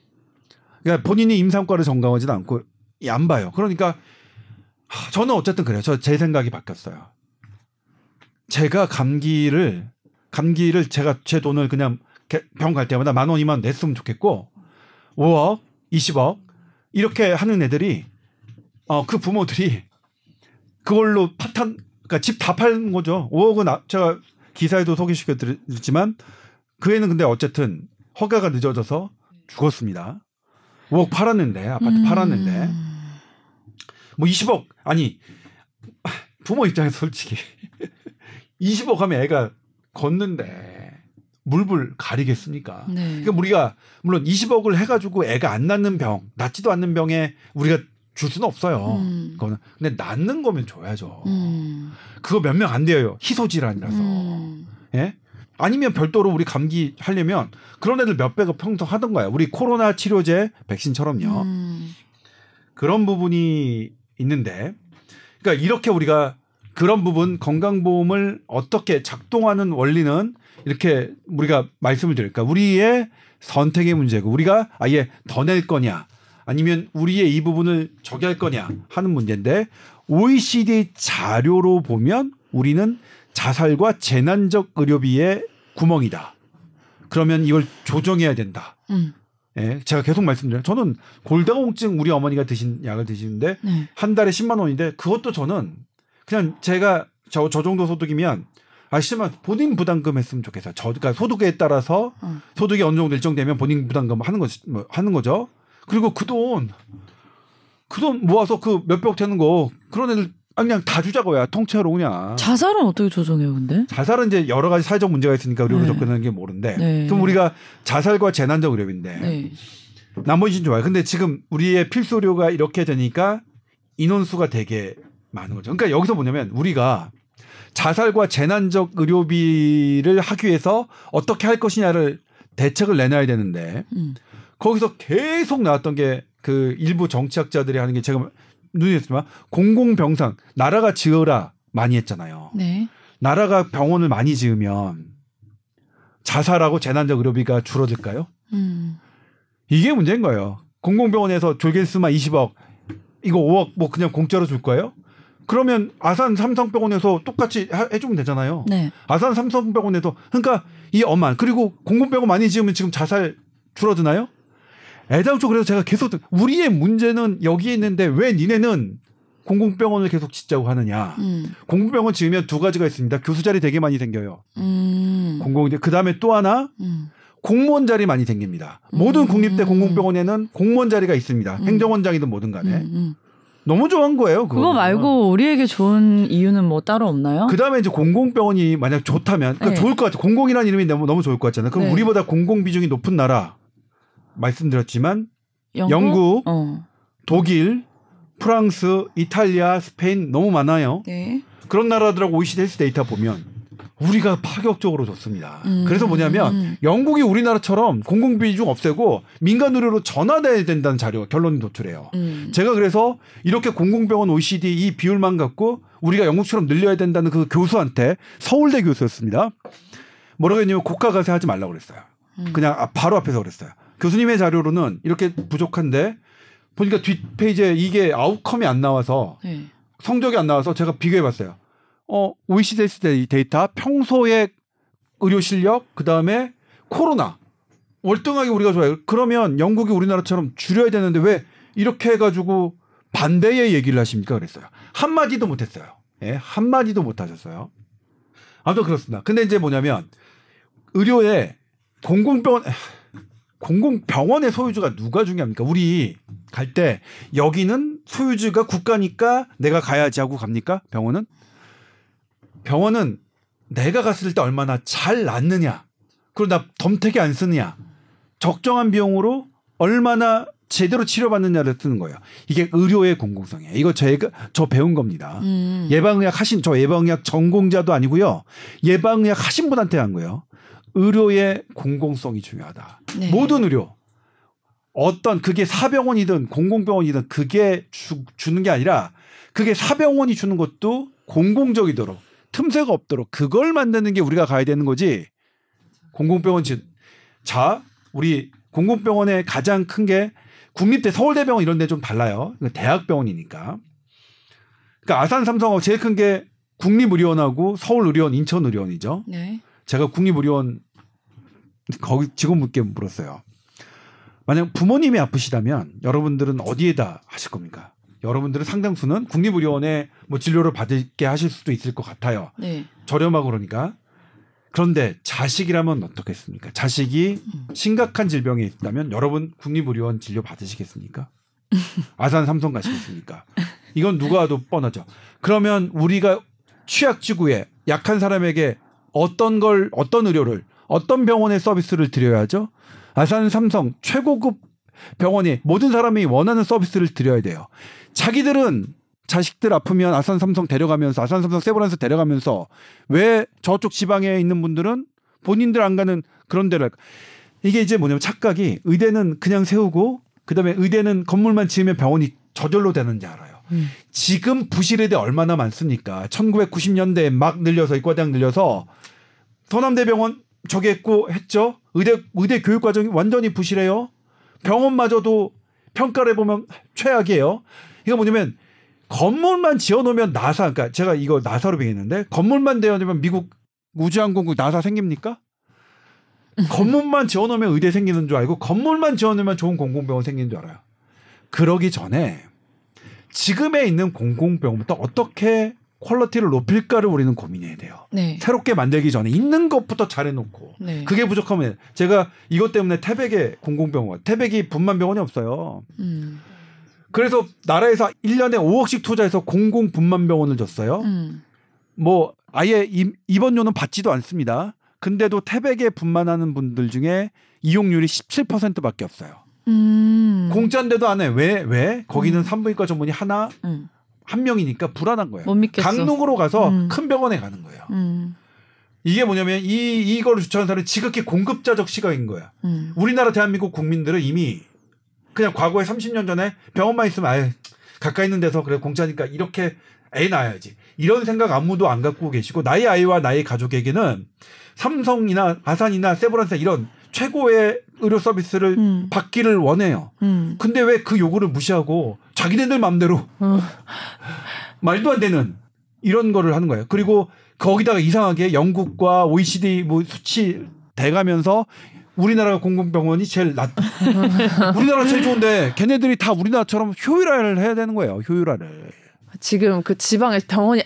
그러니까 본인이 임상과를 전공하지도 않고 이안 봐요. 그러니까 하, 저는 어쨌든 그래요. 저 제 생각이 바뀌었어요. 제가 감기를 감기를 제가 제 돈을 그냥 병 갈 때마다 만 원, 이만 원 냈으면 좋겠고 5억, 20억 이렇게 하는 애들이 어 그 부모들이 그걸로 파탄 그러니까 집다 파는 거죠. 5억은 아- 제가 기사에도 소개시켜 드렸지만 그 애는 근데 어쨌든 허가가 늦어져서 죽었습니다. 5억 팔았는데 아파트 음. 팔았는데 뭐 20억 아니 부모 입장에서 솔직히 20억 하면 애가 걷는데 물불 가리겠습니까? 네. 그러니까 우리가 물론 20억을 해가지고 애가 안 낫는 병, 낫지도 않는 병에 우리가 줄 수는 없어요. 음. 그거는 근데 낫는 거면 줘야죠. 음. 그거 몇 명 안 돼요. 희소 질환이라서. 음. 예? 아니면 별도로 우리 감기 하려면 그런 애들 몇 배가 평소 하던 거야. 우리 코로나 치료제 백신처럼요. 음. 그런 부분이 있는데, 그러니까 이렇게 우리가 그런 부분 건강보험을 어떻게 작동하는 원리는 이렇게 우리가 말씀을 드릴까 우리의 선택의 문제고 우리가 아예 더 낼 거냐 아니면 우리의 이 부분을 저기 할 거냐 하는 문제인데 OECD 자료로 보면 우리는 자살과 재난적 의료비의 구멍이다. 그러면 이걸 조정해야 된다. 음. 예, 제가 계속 말씀드려요. 저는 골다공증 우리 어머니가 드신 약을 드시는데 네. 한 달에 10만 원인데 그것도 저는 그냥 제가 저, 저 정도 소득이면 아시지만 본인 부담금 했으면 좋겠어요. 저, 그러니까 소득에 따라서 어. 소득이 어느 정도 일정되면 본인 부담금 하는 거, 뭐 하는 거죠. 그리고 그 돈, 그 돈 모아서 그 몇백 되는 거 그런 애들 아, 그냥 다 주자고야 통째로 그냥. 자살은 어떻게 조정해요, 근데? 자살은 이제 여러 가지 사회적 문제가 있으니까 의료로 네. 접근하는 게 모른데. 네. 그럼 우리가 자살과 재난적 의료비인데 네. 나머지는 좋아요. 근데 지금 우리의 필수 의료가 이렇게 되니까 인원수가 되게 많은 거죠. 그러니까 여기서 뭐냐면 우리가 자살과 재난적 의료비를 하기 위해서 어떻게 할 것이냐를 대책을 내놔야 되는데 음. 거기서 계속 나왔던 게 그 일부 정치학자들이 하는 게 제가 눈에 있지만 공공병상 나라가 지어라 많이 했잖아요. 네. 나라가 병원을 많이 지으면 자살하고 재난적 의료비가 줄어들까요? 음. 이게 문제인 거예요. 공공병원에서 졸개수만 20억, 이거 5억 뭐 그냥 공짜로 줄 거예요? 그러면 아산 삼성병원에서 똑같이 하- 해주면 되잖아요. 네. 아산 삼성병원에서 그러니까 이 엄한 그리고 공공병원 많이 지으면 지금 자살 줄어드나요? 애당초 그래서 제가 계속 우리의 문제는 여기에 있는데 왜 니네는 공공병원을 계속 짓자고 하느냐? 음. 공공병원 지으면 두 가지가 있습니다. 교수 자리 되게 많이 생겨요. 음. 공공 그 다음에 또 하나 음. 공무원 자리 많이 생깁니다. 모든 음. 국립대 공공병원에는 공무원 자리가 있습니다. 음. 행정원장이든 뭐든 음. 간에. 음. 너무 좋은 거예요. 그거, 그거 말고 우리에게 좋은 이유는 뭐 따로 없나요? 그 다음에 이제 공공병원이 만약 좋다면, 그러니까 네. 좋을 것 같아. 공공이라는 이름이 너무, 너무 좋을 것 같잖아요. 그럼 네. 우리보다 공공 비중이 높은 나라, 말씀드렸지만, 영국? 영국, 어. 독일, 프랑스, 이탈리아, 스페인 너무 많아요. 네. 그런 나라들하고 OECD 헬스 데이터 보면 우리가 파격적으로 좋습니다. 음. 그래서 뭐냐면 음. 영국이 우리나라처럼 공공 비중 없애고 민간 의료로 전환해야 된다는 자료 결론이 도출해요. 음. 제가 그래서 이렇게 공공병원 OECD 이 비율만 갖고 우리가 영국처럼 늘려야 된다는 그 교수한테 서울대 교수였습니다. 뭐라고 했냐면 고가 가세 하지 말라고 그랬어요. 음. 그냥 아, 바로 앞에서 그랬어요. 교수님의 자료로는 이렇게 부족한데 보니까 뒷페이지에 이게 outcome이 안 나와서 네. 성적이 안 나와서 제가 비교해 봤어요. 어, OECD 데이- 데이터 평소에 의료 실력 그다음에 코로나 월등하게 우리가 좋아요. 그러면 영국이 우리나라처럼 줄여야 되는데 왜 이렇게 해 가지고 반대의 얘기를 하십니까? 그랬어요. 한 마디도 못 했어요. 예, 한 마디도 못 하셨어요. 아무튼 그렇습니다. 근데 이제 뭐냐면 의료에 공공병원 공공병원의 소유주가 누가 중요합니까? 우리 갈 때 여기는 소유주가 국가니까 내가 가야지 하고 갑니까? 병원은? 병원은 내가 갔을 때 얼마나 잘 낫느냐. 그리고 나 덤태기 안 쓰느냐. 적정한 비용으로 얼마나 제대로 치료받느냐를 쓰는 거예요. 이게 의료의 공공성이에요. 이거 제가 저 배운 겁니다. 음. 예방의학 하신 저 예방의학 전공자도 아니고요. 예방의학 하신 분한테 한 거예요. 의료의 공공성이 중요하다. 네. 모든 의료 어떤 그게 사병원이든 공공병원이든 그게 주, 주는 게 아니라 그게 사병원이 주는 것도 공공적이도록 틈새가 없도록 그걸 만드는 게 우리가 가야 되는 거지. 공공병원 지- 자 우리 공공병원의 가장 큰 게 국립대 서울대병원 이런 데 좀 달라요. 대학병원이니까. 그러니까 아산 삼성하고 제일 큰 게 국립의료원하고 서울의료원, 인천의료원이죠. 네. 제가 국립의료원 거기 직원분께 물었어요. 만약 부모님이 아프시다면 여러분들은 어디에다 하실 겁니까? 여러분들은 상당수는 국립의료원에 뭐 진료를 받게 하실 수도 있을 것 같아요. 네. 저렴하고 그러니까. 그런데 자식이라면 어떻겠습니까? 자식이 심각한 질병에 있다면 여러분 국립의료원 진료 받으시겠습니까? 아산 삼성 가시겠습니까? 이건 누가 와도 뻔하죠. 그러면 우리가 취약지구에 약한 사람에게 어떤 걸 어떤 의료를 어떤 병원의 서비스를 드려야죠? 아산 삼성 최고급 병원이 모든 사람이 원하는 서비스를 드려야 돼요. 자기들은 자식들 아프면 아산 삼성 데려가면서 아산 삼성 세브란스 데려가면서 왜 저쪽 지방에 있는 분들은 본인들 안 가는 그런 데를? 이게 이제 뭐냐면 착각이 의대는 그냥 세우고 그다음에 의대는 건물만 지으면 병원이 저절로 되는지 알아요. 음. 지금 부실의대 얼마나 많습니까? 1990년대에 막 늘려서 이과대학 늘려서 서남대병원 저기 했고 했죠. 의대 의대 교육 과정이 완전히 부실해요. 병원마저도 평가를 해보면 최악이에요. 이거 뭐냐면 건물만 지어놓으면 나사, 그러니까 제가 이거 나사로 배웠는데 건물만 되어놓으면 미국 우주항공국 나사 생깁니까? 건물만 지어놓으면 의대 생기는 줄 알고 건물만 지어놓으면 좋은 공공병원 생기는 줄 알아요. 그러기 전에 지금에 있는 공공병원부터 어떻게 quality를 높일까를 우리는 고민해야 돼요. 네. 새롭게 만들기 전에 있는 것부터 잘해놓고 네. 그게 부족하면 제가 이것 때문에 태백에 공공병원, 태백이 분만 병원이 없어요. 음. 그래서 나라에서 1년에 5억씩 투자해서 공공 분만 병원을 줬어요. 음. 뭐 아예 임- 입원료는 받지도 않습니다. 근데도 태백에 분만하는 분들 중에 이용률이 17%밖에 없어요. 음. 공짜인데도 안 해. 왜? 왜? 거기는 음. 산부인과 전문의 하나 음. 한 명이니까 불안한 거예요. 못 믿겠어. 강릉으로 가서 음. 큰 병원에 가는 거예요. 음. 이게 뭐냐면 이 이거를 주창한 사람이 지극히 공급자적 시각인 거야. 음. 우리나라 대한민국 국민들은 이미 그냥 과거에 30년 전에 병원만 있으면 아예 가까이 있는 데서 그래 공짜니까 이렇게 애 낳아야지 이런 생각 아무도 안 갖고 계시고 나의 아이와 나의 가족에게는 삼성이나 아산이나 세브란스 이런 최고의 의료 서비스를 음. 받기를 원해요. 음. 근데 왜 그 요구를 무시하고 자기네들 마음대로 어. 말도 안 되는 이런 거를 하는 거예요. 그리고 거기다가 이상하게 영국과 OECD 뭐 수치 대가면서 우리나라가 공공병원이 제일 낫. 우리나라 제일 좋은데 걔네들이 다 우리나라처럼 효율화를 해야 되는 거예요. 효율화를. 지금 그 지방에 병원이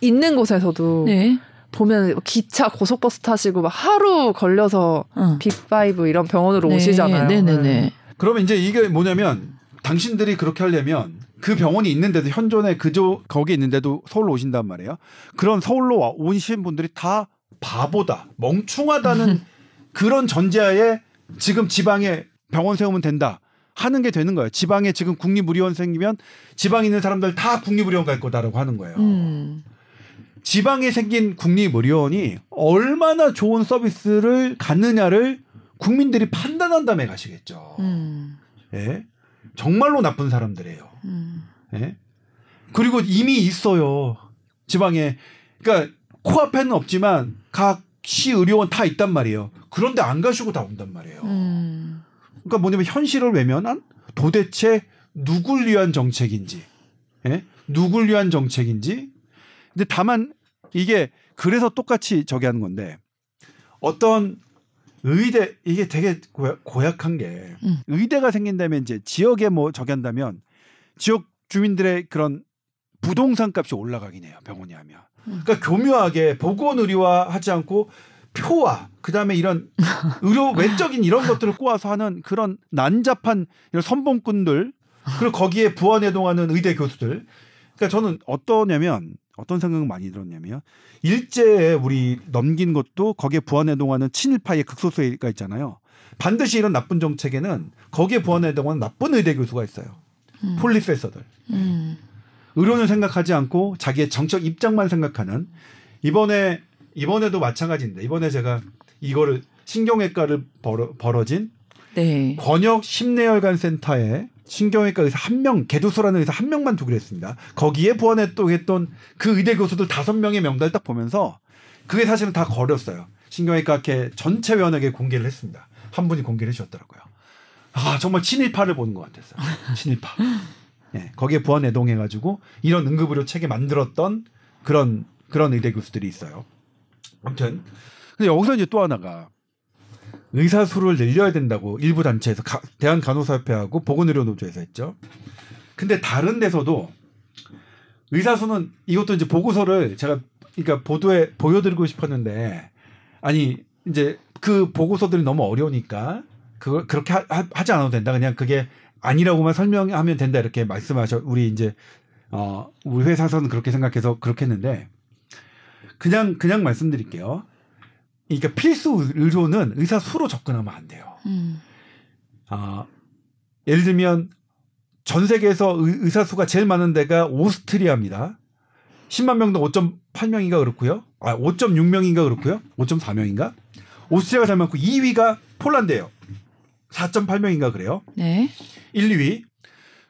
있는 곳에서도 네. 보면 기차 고속버스 타시고 막 하루 걸려서 어. 빅5 이런 병원으로 네. 오시잖아요. 네네네. 그러면 이제 이게 뭐냐면 당신들이 그렇게 하려면 그 병원이 있는데도 현존에 그저 거기 있는데도 서울로 오신단 말이에요. 그런 서울로 와- 오신 분들이 다 바보다, 멍충하다는 그런 전제하에 지금 지방에 병원 세우면 된다 하는 게 되는 거예요. 지방에 지금 국립의료원 생기면 지방에 있는 사람들 다 국립의료원 갈 거다라고 하는 거예요. 음. 지방에 생긴 국립의료원이 얼마나 좋은 서비스를 갖느냐를 국민들이 판단한 다음에 가시겠죠. 음. 예? 정말로 나쁜 사람들이에요. 음. 예? 그리고 이미 있어요. 지방에. 그러니까 코앞에는 없지만 각 시 의료원 다 있단 말이에요. 그런데 안 가시고 다 온단 말이에요. 음. 그러니까 뭐냐면 현실을 외면한 도대체 누굴 위한 정책인지, 예? 누굴 위한 정책인지. 근데 다만 이게 그래서 똑같이 저기 하는 건데 어떤 의대 이게 되게 고약, 고약한 게 음. 의대가 생긴다면 이제 지역에 뭐 저기 한다면 지역 주민들의 그런 부동산 값이 올라가긴 해요 병원이 하면. 그러니까 교묘하게 보건 의료화 하지 않고 표와 그다음에 이런 의료 외적인 이런 것들을 꼬아서 하는 그런 난잡한 이런 선봉꾼들 그리고 거기에 부안해동하는 의대 교수들. 그러니까 저는 어떠냐면 어떤 생각을 많이 들었냐면 일제에 우리 넘긴 것도 거기에 부안해동하는 친일파의 극소수가 있잖아요. 반드시 이런 나쁜 정책에는 거기에 부안해동하는 나쁜 의대 교수가 있어요. 음. 폴리페서들. 음. 의료는 생각하지 않고 자기의 정책 입장만 생각하는 이번에 이번에도 마찬가지인데 이번에 제가 이거를 신경외과를 벌어, 벌어진 네. 권역 심내혈관 센터에 신경외과 의사 한 명, 개두수라는 의사 한 명만 두기로 했습니다. 거기에 부안했던 그 의대 교수들 다섯 명의 명단을 딱 보면서 그게 사실은 다 거렸어요. 신경외과 학회 전체 위원에게 공개를 했습니다. 한 분이 공개를 해주셨더라고요. 아 정말 친일파를 보는 것 같았어요. 친일파. 예, 거기에 부안 애동해가지고 이런 응급의료 체계 만들었던 그런 그런 의대 교수들이 있어요. 아무튼 근데 여기서 이제 또 하나가 의사 수를 늘려야 된다고 일부 단체에서 가- 대한 간호사협회하고 보건의료노조에서 했죠. 근데 다른 데서도 의사 수는 이것도 이제 보고서를 제가 그러니까 보도에 보여드리고 싶었는데 아니 이제 그 보고서들이 너무 어려우니까 그걸 그렇게 하, 지 않아도 된다. 그냥 그게 아니라고만 설명하면 된다 이렇게 말씀하셔. 우리 이제 어 우리 회사에서는 그렇게 생각해서 그렇게 했는데 그냥 그냥 말씀드릴게요. 그러니까 필수 의료는 의사 수로 접근하면 안 돼요. 음. 아, 예를 들면 전 세계에서 의, 의사 수가 제일 많은 데가 오스트리아입니다. 10만 명당 5.8명인가 그렇고요. 아, 5.6명인가 그렇고요. 5.4명인가? 오스트리아가 잘 많고 2위가 폴란드예요. 4.8명인가 그래요. 네. 1, 2위.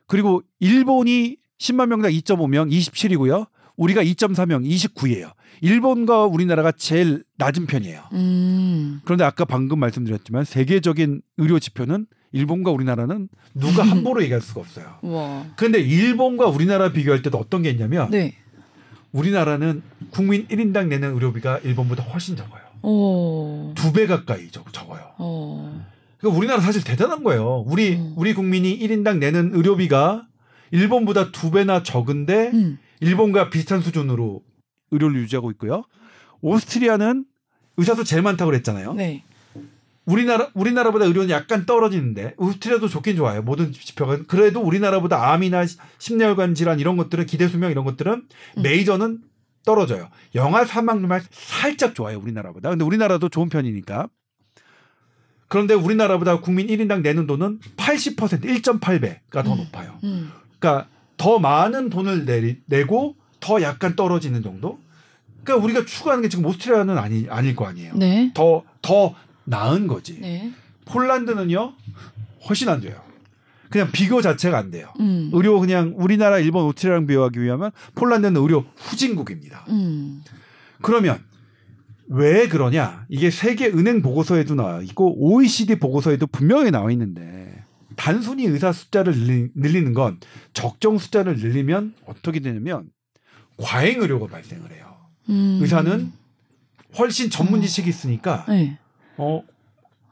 그리고 일본이 10만 명당 2.5명 27이고요. 우리가 2.4명 29위예요. 일본과 우리나라가 제일 낮은 편이에요. 음. 그런데 아까 방금 말씀드렸지만 세계적인 의료 지표는 일본과 우리나라는 누가 함부로 얘기할 수가 없어요. 와. 그런데 일본과 우리나라 비교할 때도 어떤 게 있냐면 네. 우리나라는 국민 1인당 내는 의료비가 일본보다 훨씬 적어요. 오. 두배 가까이 적, 적어요. 어. 그러니까 우리나라 사실 대단한 거예요. 우리 음. 우리 국민이 1인당 내는 의료비가 일본보다 두 배나 적은데 음. 일본과 비슷한 수준으로 의료를 유지하고 있고요. 오스트리아는 의사수 제일 많다고 그랬잖아요. 네. 우리나라 우리나라보다 의료는 약간 떨어지는데 오스트리아도 좋긴 좋아요. 모든 지표가 그래도 우리나라보다 암이나 시- 심혈관 질환 이런 것들은 기대 수명 이런 것들은 음. 메이저는 떨어져요. 영아 사망률만 살짝 좋아요. 우리나라보다. 근데 우리나라도 좋은 편이니까. 그런데 우리나라보다 국민 1인당 내는 돈은 80% 1.8배가 더 음. 높아요. 음. 그러니까 더 많은 돈을 내, 내고 더 약간 떨어지는 정도. 그러니까 우리가 추구하는 게 지금 오스트리아는 아니 아닐 거 아니에요. 네. 더 더 나은 거지. 네. 폴란드는요 훨씬 안 돼요. 그냥 비교 자체가 안 돼요. 음. 의료 그냥 우리나라, 일본, 오스트리아랑 비교하기 위하면 폴란드는 의료 후진국입니다. 음. 그러면 왜 그러냐? 이게 세계 은행 보고서에도 나와 있고 OECD 보고서에도 분명히 나와 있는데 단순히 의사 숫자를 늘리, 늘리 는 건 적정 숫자를 늘리면 어떻게 되냐면 과잉 의료가 발생을 해요. 음. 의사는 훨씬 전문 지식이 있으니까 네. 어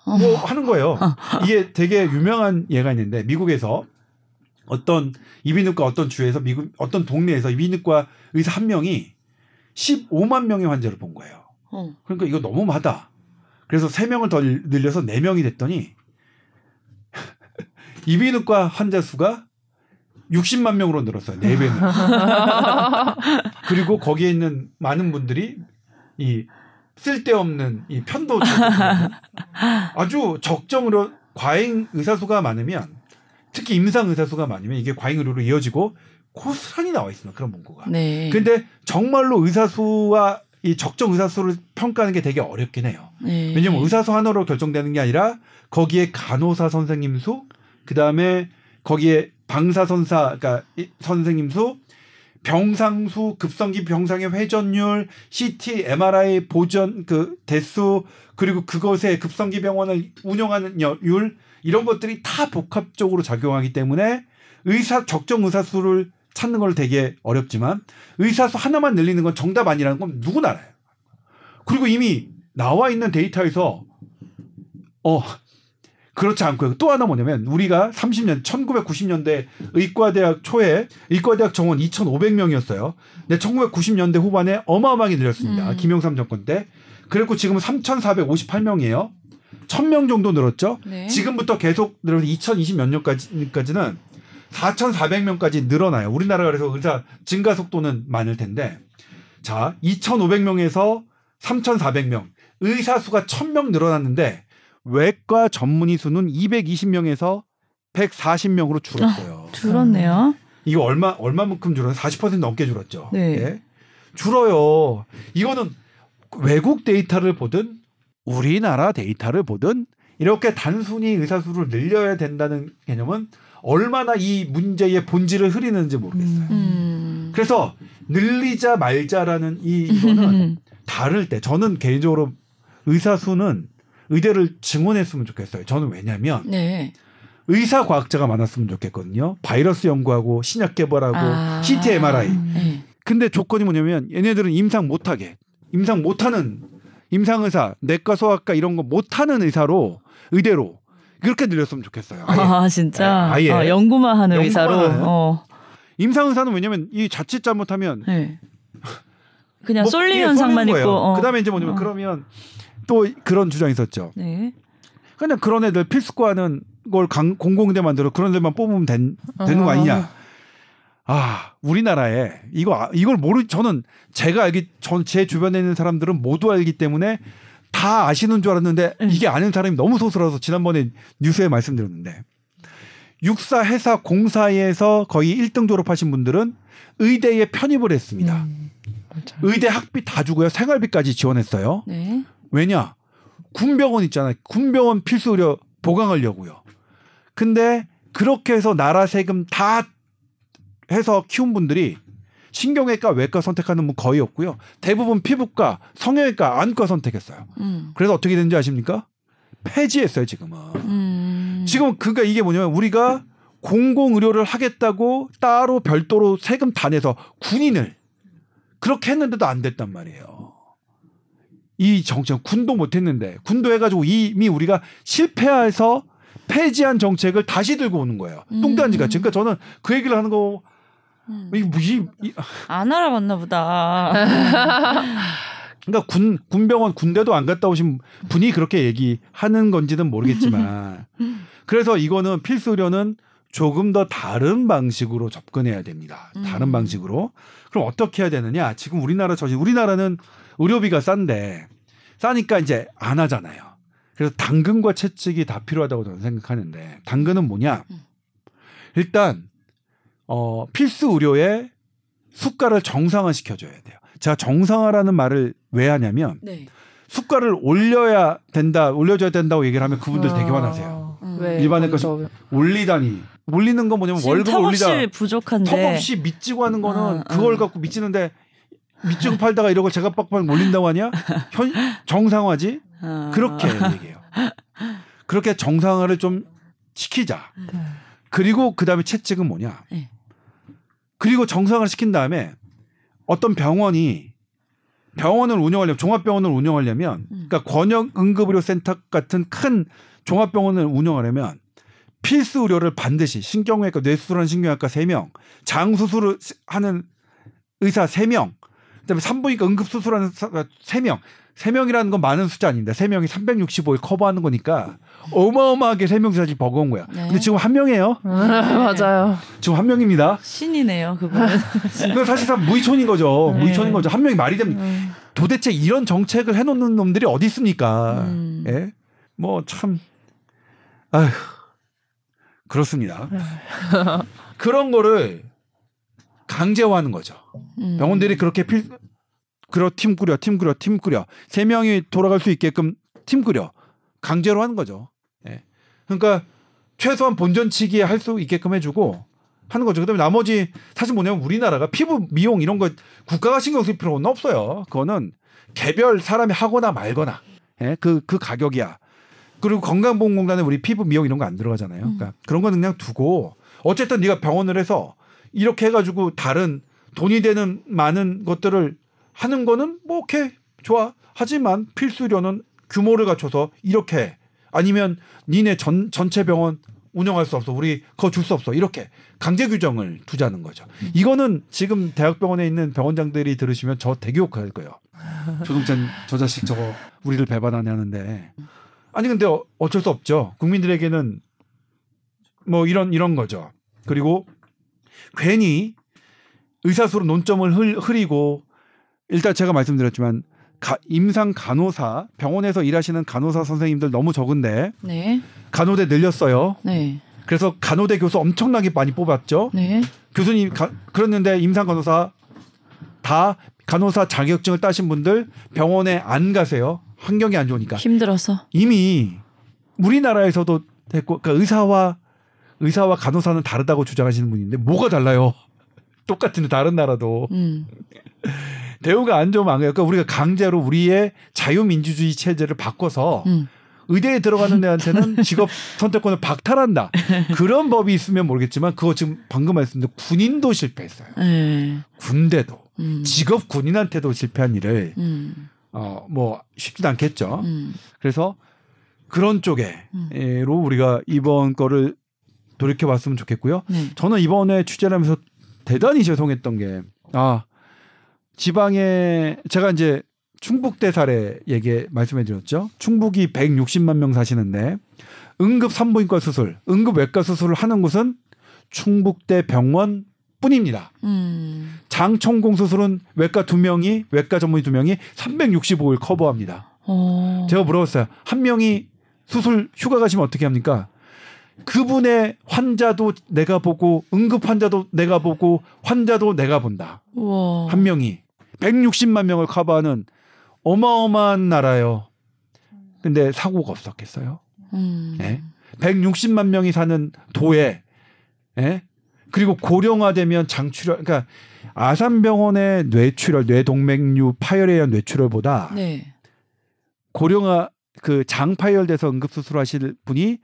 어. 뭐 하는 거예요. 이게 되게 유명한 예가 있는데 미국에서 어떤 이비인후과 어떤 주에서 미국 어떤 동네에서 이비인후과 의사 한 명이 15만 명의 환자를 본 거예요. 어. 그러니까 이거 너무 많다. 그래서 3명을 더 늘려서 4명이 됐더니 이비인후과 환자 수가 60만 명으로 늘었어요. 4배는. 그리고 거기에 있는 많은 분들이 이 쓸데없는 이 편도 아주 적정으로 과잉 의사 수가 많으면 특히 임상 의사 수가 많으면 이게 과잉 의료로 이어지고 고스란히 나와 있습니다. 그런 문구가. 네. 근데 정말로 의사 수와 이 적정 의사 수를 평가하는 게 되게 어렵긴 해요. 네. 왜냐면 의사 수 하나로 결정되는 게 아니라 거기에 간호사 선생님 수, 그 다음에 거기에 방사선사, 그러니까 이 선생님 수, 병상 수, 급성기 병상의 회전율, CT, MRI 보전 그 대수, 그리고 그것에 급성기 병원을 운영하는 여- 율 이런 것들이 다 복합적으로 작용하기 때문에 의사 적정 의사 수를 찾는 걸 되게 어렵지만 의사 수 하나만 늘리는 건 정답 아니라는 건 누구나 알아요. 그리고 이미 나와 있는 데이터에서 어 그렇지 않고요. 또 하나 뭐냐면 우리가 30년 1990년대 의과대학 초에 의과대학 정원 2,500명이었어요. 근데 1990년대 후반에 어마어마하게 늘렸습니다. 음. 김영삼 정권 때. 그리고 지금은 3,458명이에요. 1,000명 정도 늘었죠. 네. 지금부터 계속 늘어서 2020 몇 년까지는 4,400명까지 늘어나요. 우리나라가 그래서 의사 증가 속도는 많을 텐데 자 2,500명에서 3,400명 의사 수가 1,000명 늘어났는데 외과 전문의 수는 220명에서 140명으로 줄었어요. 줄었네요. 이거 얼마 얼마만큼 줄어요? 40% 넘게 줄었죠. 네. 예? 줄어요. 이거는 외국 데이터를 보든 우리나라 데이터를 보든 이렇게 단순히 의사 수를 늘려야 된다는 개념은 얼마나 이 문제의 본질을 흐리는지 모르겠어요. 음. 그래서 늘리자 말자라는 이 이거는 다를 때 저는 개인적으로 의사 수는 의대를 증원했으면 좋겠어요. 저는 왜냐하면 네. 의사 과학자가 많았으면 좋겠거든요. 바이러스 연구하고 신약 개발하고 아. CT, MRI. 네. 근데 조건이 뭐냐면 얘네들은 임상 못하게 임상 못하는 임상 의사, 내과 소아과 이런 거 못하는 의사로 의대로 그렇게 늘렸으면 좋겠어요. 아예. 아 진짜. 네, 아예. 아, 연구만 하는 연구만 의사로. 어. 임상 의사는 왜냐면 이 자칫 잘못하면 네. 그냥 뭐 쏠림 현상만 쏠리는 있고. 어. 그다음에 이제 뭐냐면 어. 그러면 또 그런 주장이 있었죠. 네. 그냥 그런 애들 필수과는 걸 강- 공공대 만들어 그런 데만 뽑으면 된, 되는 거 아니냐. 아, 우리나라에 이거 아- 이걸 모르 저는 제가 알기 전 제 주변에 있는 사람들은 모두 알기 때문에 다 아시는 줄 알았는데 음. 이게 아는 사람이 너무 소수라서 지난번에 뉴스에 말씀드렸는데 육사 회사 공사에서 거의 1등 졸업하신 분들은 의대에 편입을 했습니다. 음. 의대 학비 다 주고요. 생활비까지 지원했어요. 네. 왜냐? 군병원 있잖아요. 군병원 필수 의료 보강하려고요. 근데 그렇게 해서 나라 세금 다 해서 키운 분들이 신경외과, 외과 선택하는 분 거의 없고요. 대부분 피부과, 성형외과, 안과 선택했어요. 음. 그래서 어떻게 됐는지 아십니까? 폐지했어요, 지금은. 음. 지금 그니까 이게 뭐냐면 우리가 공공 의료를 하겠다고 따로 별도로 세금 다 내서 군인을 그렇게 했는데도 안 됐단 말이에요. 이 정책 군도 못 했는데 군도 해가지고 이미 우리가 실패해서 폐지한 정책을 다시 들고 오는 거예요. 음. 똥단지 같이. 그러니까 저는 그 얘기를 하는 거 음. 이게 무시 이- 안 알아봤나 보다. 그러니까 군 군병원 군대도 안 갔다 오신 분이 그렇게 얘기하는 건지는 모르겠지만 그래서 이거는 필수 의료는 조금 더 다른 방식으로 접근해야 됩니다. 다른 음. 방식으로. 그럼 어떻게 해야 되느냐? 지금 우리나라 저지 우리나라는 의료비가 싼데 싸니까 이제 안 하잖아요. 그래서 당근과 채찍이 다 필요하다고 저는 생각하는데 당근은 뭐냐? 일단 어 필수 의료의 수가를 정상화 시켜줘야 돼요. 제가 정상화라는 말을 왜 하냐면 네. 수가를 올려야 된다, 올려줘야 된다고 얘기를 하면 그분들 되게 화나세요. 음. 왜 일반의 먼저 올리다니 올리는 건 뭐냐면 월급 턱없이 올리다 부족한데. 턱없이 밑지고 하는 거는 어, 그걸 어. 갖고 밑지는데 밑지고 팔다가 이러고 제가 빡빡 올린다고 하냐? 현 정상화지? 어. 그렇게 얘기해요. 그렇게 정상화를 좀 시키자. 네. 그리고 그 다음에 채찍은 뭐냐? 네. 그리고 정상화를 시킨 다음에 어떤 병원이 병원을 운영하려면 종합병원을 운영하려면 음. 그러니까 권역 응급의료 센터 같은 큰 종합병원을 운영하려면 필수 의료를 반드시 신경외과 뇌수술하는 신경외과 3명, 장 수술을 하는 의사 3명, 그다음에 산부인과 응급수술하는 3명. 3명이라는 건 많은 숫자 아닙니다. 3명이 365일 커버하는 거니까 어마어마하게 3명이 사실 버거운 거야. 네. 근데 지금 한 명이에요. 맞아요. 지금 한 명입니다. 신이네요. 이건 사실상 무의촌인 거죠. 네. 무의촌인 거죠. 한 명이 말이 됩니다. 음. 도대체 이런 정책을 해놓는 놈들이 어디 있습니까? 음. 예? 뭐 참, 아휴, 그렇습니다. 그런 거를 강제화하는 거죠. 음. 병원들이 그렇게 필, 그러 팀 꾸려, 팀 꾸려, 팀 꾸려. 세 명이 돌아갈 수 있게끔 팀 꾸려. 강제로 하는 거죠. 예. 그러니까 최소한 본전치기에 할 수 있게끔 해주고 하는 거죠. 그다음에 나머지 사실 뭐냐면 우리나라가 피부 미용 이런 거 국가가 신경 쓸 필요는 없어요. 그거는 개별 사람이 하거나 말거나 예? 그, 그 가격이야. 그리고 건강보험공단에 우리 피부 미용 이런 거 안 들어가잖아요. 그러니까 그런 거는 그냥 두고 어쨌든 네가 병원을 해서 이렇게 해가지고 다른 돈이 되는 많은 것들을 하는 거는 뭐 오케이 좋아. 하지만 필수료는 규모를 갖춰서 이렇게 아니면 니네 전 전체 병원 운영할 수 없어. 우리 그거 줄 수 없어. 이렇게 강제 규정을 두자는 거죠. 이거는 지금 대학병원에 있는 병원장들이 들으시면 저 되게 욕할 거예요. 조동찬 저 자식 저거 우리를 배반하네 하는데 아니 근데 어- 어쩔 수 없죠. 국민들에게는 뭐 이런 이런 거죠. 그리고 괜히 의사수로 논점을 흘, 흐리고 일단 제가 말씀드렸지만 가- 임상 간호사 병원에서 일하시는 간호사 선생님들 너무 적은데 네. 간호대 늘렸어요. 네. 그래서 간호대 교수 엄청나게 많이 뽑았죠. 네. 교수님 가, 그랬는데 임상 간호사 다 간호사 자격증을 따신 분들 병원에 안 가세요. 환경이 안 좋으니까 힘들어서. 이미 우리나라에서도 됐고 그러니까 의사와 의사와 간호사는 다르다고 주장하시는 분인데 뭐가 달라요? 똑같은데 다른 나라도 음. 대우가 안 좋으면 안 가요. 그러니까 우리가 강제로 우리의 자유민주주의 체제를 바꿔서 음. 의대에 들어가는 애한테는 직업 선택권을 박탈한다. 그런 법이 있으면 모르겠지만 그거 지금 방금 말씀드린 군인도 실패했어요. 네. 군대도 음. 직업 군인한테도 실패한 일을 음. 어뭐 쉽진 않겠죠. 음. 그래서 그런 쪽에로 우리가 이번 거를 돌이켜 봤으면 좋겠고요. 네. 저는 이번에 취재를 하면서 대단히 죄송했던 게, 아, 지방에, 제가 이제 충북 대 사례 얘기 말씀해 드렸죠. 충북이 160만 명 사시는데, 응급 산부인과 수술, 응급 외과 수술을 하는 곳은 충북대 병원 뿐입니다. 음. 장총공 수술은 외과 두 명이, 외과 전문의 두 명이 365일 커버합니다. 어. 제가 물어봤어요. 한 명이 수술 휴가 가시면 어떻게 합니까? 그분의 환자도 내가 보고 응급 환자도 내가 보고 환자도 내가 본다. 우와. 한 명이 160만 명을 커버하는 어마어마한 나라요. 근데 사고가 없었겠어요? 음. 예? 160만 명이 사는 도에 예? 그리고 고령화되면 장출혈 그러니까 아산병원의 뇌출혈, 뇌동맥류 파열에 의한 뇌출혈보다 네. 고령화 그 장파열돼서 응급수술하실 분이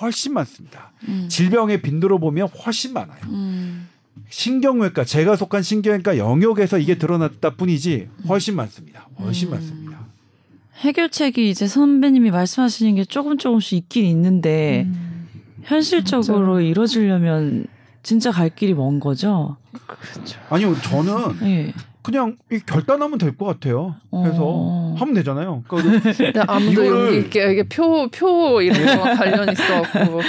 훨씬 많습니다. 음. 질병의 빈도로 보면 훨씬 많아요. 음. 신경외과 제가 속한 신경외과 영역에서 이게 드러났다 뿐이지 훨씬 많습니다. 훨씬 음. 많습니다. 해결책이 이제 선배님이 말씀하시는 게 조금 조금씩 있긴 있는데 음. 현실적으로 이루어지려면 진짜 갈 길이 먼 거죠. 그렇죠. 아니요, 저는 예. 그냥 이 결단하면 될 것 같아요. 그래서 어. 하면 되잖아요. 그러니까 아무도 이거를- 여기 이게, 이게 표, 표 이런 거랑 관련 있어갖고.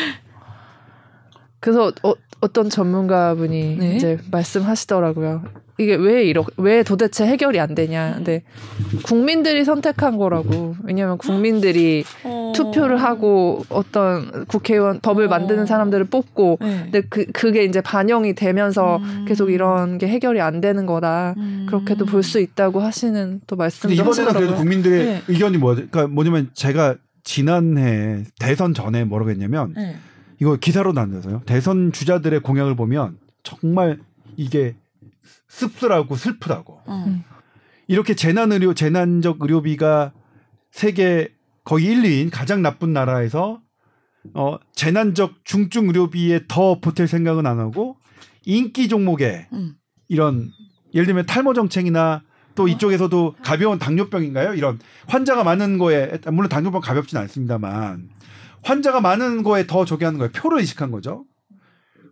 그래서 어, 어떤 전문가분이 네. 이제 말씀하시더라고요. 이게 왜 이러, 왜 도대체 해결이 안 되냐. 근데 국민들이 선택한 거라고. 왜냐면 국민들이 투표를 하고 어떤 국회의원 법을 어. 만드는 사람들을 뽑고 네. 근데 그 그게 이제 반영이 되면서 음. 계속 이런 게 해결이 안 되는 거다. 음. 그렇게도 볼 수 있다고 하시는 또 말씀도 이번에는 그래도 하시더라고요. 국민들의 네. 의견이 뭐, 그러니까 뭐냐면 제가 지난해 대선 전에 뭐라고 했냐면 네. 이거 기사로 나눠서요. 대선 주자들의 공약을 보면 정말 이게 씁쓸하고 슬프다고. 어. 이렇게 재난 의료, 재난적 의료비가 세계 거의 1, 2인 가장 나쁜 나라에서 어, 재난적 중증 의료비에 더 보탤 생각은 안 하고 인기 종목에 음. 이런 예를 들면 탈모 정책이나 또 이쪽에서도 가벼운 당뇨병인가요? 이런 환자가 많은 거에 물론 당뇨병 가볍진 않습니다만 환자가 많은 거에 더 저기 하는 거예요. 표를 의식한 거죠.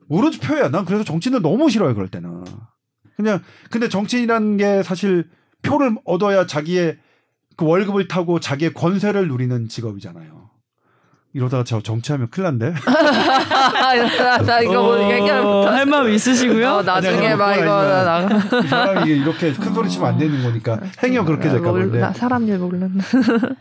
오로지 표야. 난 그래서 정치는 너무 싫어요. 그럴 때는. 그냥 근데 정치인이라는 게 사실 표를 얻어야 자기의 그 월급을 타고 자기의 권세를 누리는 직업이잖아요. 이러다가 저 정치하면 큰일 난데. 나, 나 이거 뭐 얘기할 어, 못할 마음 있으시고요? 어, 나중에 막 이거. 이 사람이 이렇게 큰 소리 치면 안 되는 거니까 행여 그렇게 될까 몰- 본데. 나 사람 일 모르는.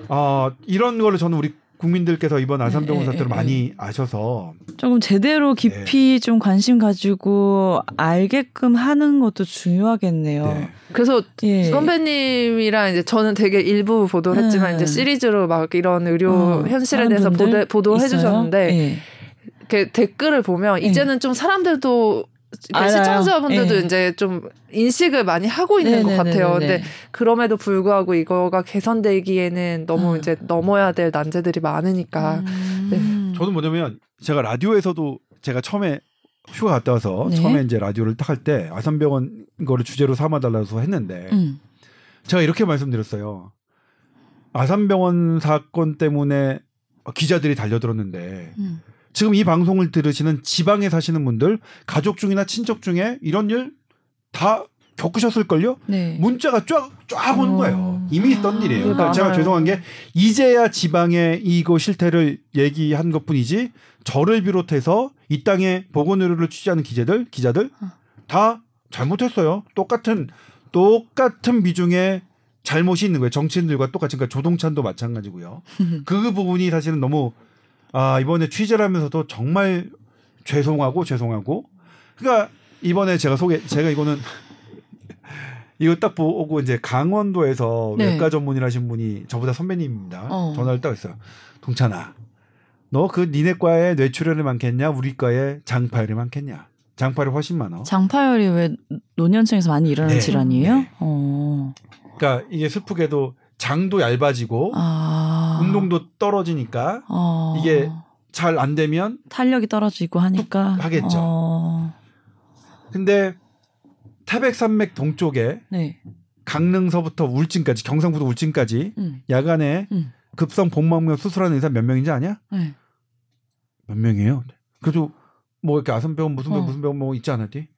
아 이런 거를 저는 우리 국민들께서 이번 아산병원 예, 사태를 예, 많이 아셔서 조금 제대로 깊이 좀 관심 가지고 알게끔 하는 것도 중요하겠네요. 네. 그래서 예. 선배님이랑 이제 저는 되게 일부 보도를 했지만 음. 이제 시리즈로 막 이런 의료 어, 현실에 대해서 보도, 보도해? 주셨는데 예. 이렇게 댓글을 보면 예. 이제는 좀 사람들도 그러니까 알아요. 시청자분들도 예. 이제 좀 인식을 많이 하고 있는 것 네네네네네. 같아요. 근데 그럼에도 불구하고 이거가 개선되기에는 너무 음. 이제 넘어야 될 난제들이 많으니까 음. 저는 뭐냐면 제가 라디오에서도 제가 처음에 휴가 갔다 와서 네. 처음에 이제 라디오를 딱 할 때 아산병원 거를 주제로 삼아달라고 했는데 음. 제가 이렇게 말씀드렸어요. 아산병원 사건 때문에 기자들이 달려들었는데 음. 지금 이 방송을 들으시는 지방에 사시는 분들 가족 중이나 친척 중에 이런 일 다 겪으셨을걸요? 네. 문자가 쫙 쫙 오는 어. 거예요. 이미 있던 일이에요. 네, 그러니까 제가. 죄송한 게 이제야 지방에 이거 실태를 얘기한 것 뿐이지 저를 비롯해서 이 땅에 보건 의료를 취재하는 기자들 기자들 어. 다 잘못했어요. 똑같은 똑같은 비중의 잘못이 있는 거예요. 정치인들과 똑같이 그러니까 조동찬도 마찬가지고요. 그 부분이 사실은 너무 아 이번에 취재를 하면서도 정말 죄송하고 죄송하고 그러니까 이번에 제가 소개 제가 이거는 이거 딱 보고 이제 강원도에서 네. 외과 전문의라신 분이 저보다 선배님입니다. 어. 전화를 딱 했어요. 동찬아, 너 그 니네과에 뇌출혈이 많겠냐? 우리과에 장파열이 많겠냐? 장파열이 훨씬 많아. 장파열이 왜 노년층에서 많이 일어나는 네. 질환이에요? 네. 어. 그러니까 이게 슬프게도 장도 얇아지고 아. 운동도 떨어지니까 어. 이게 잘 안 되면 탄력이 떨어지고 하니까 하겠죠. 어. 근데 태백산맥 동쪽에 네. 강릉서부터 울진까지 경상부도 울진까지 음. 야간에 음. 급성 복막면 수술하는 의사 몇 명인지 아냐? 네. 몇 명이에요? 그래도 뭐 이렇게 아산병원 무슨 병 어. 무슨 병원 뭐 있지 않았디?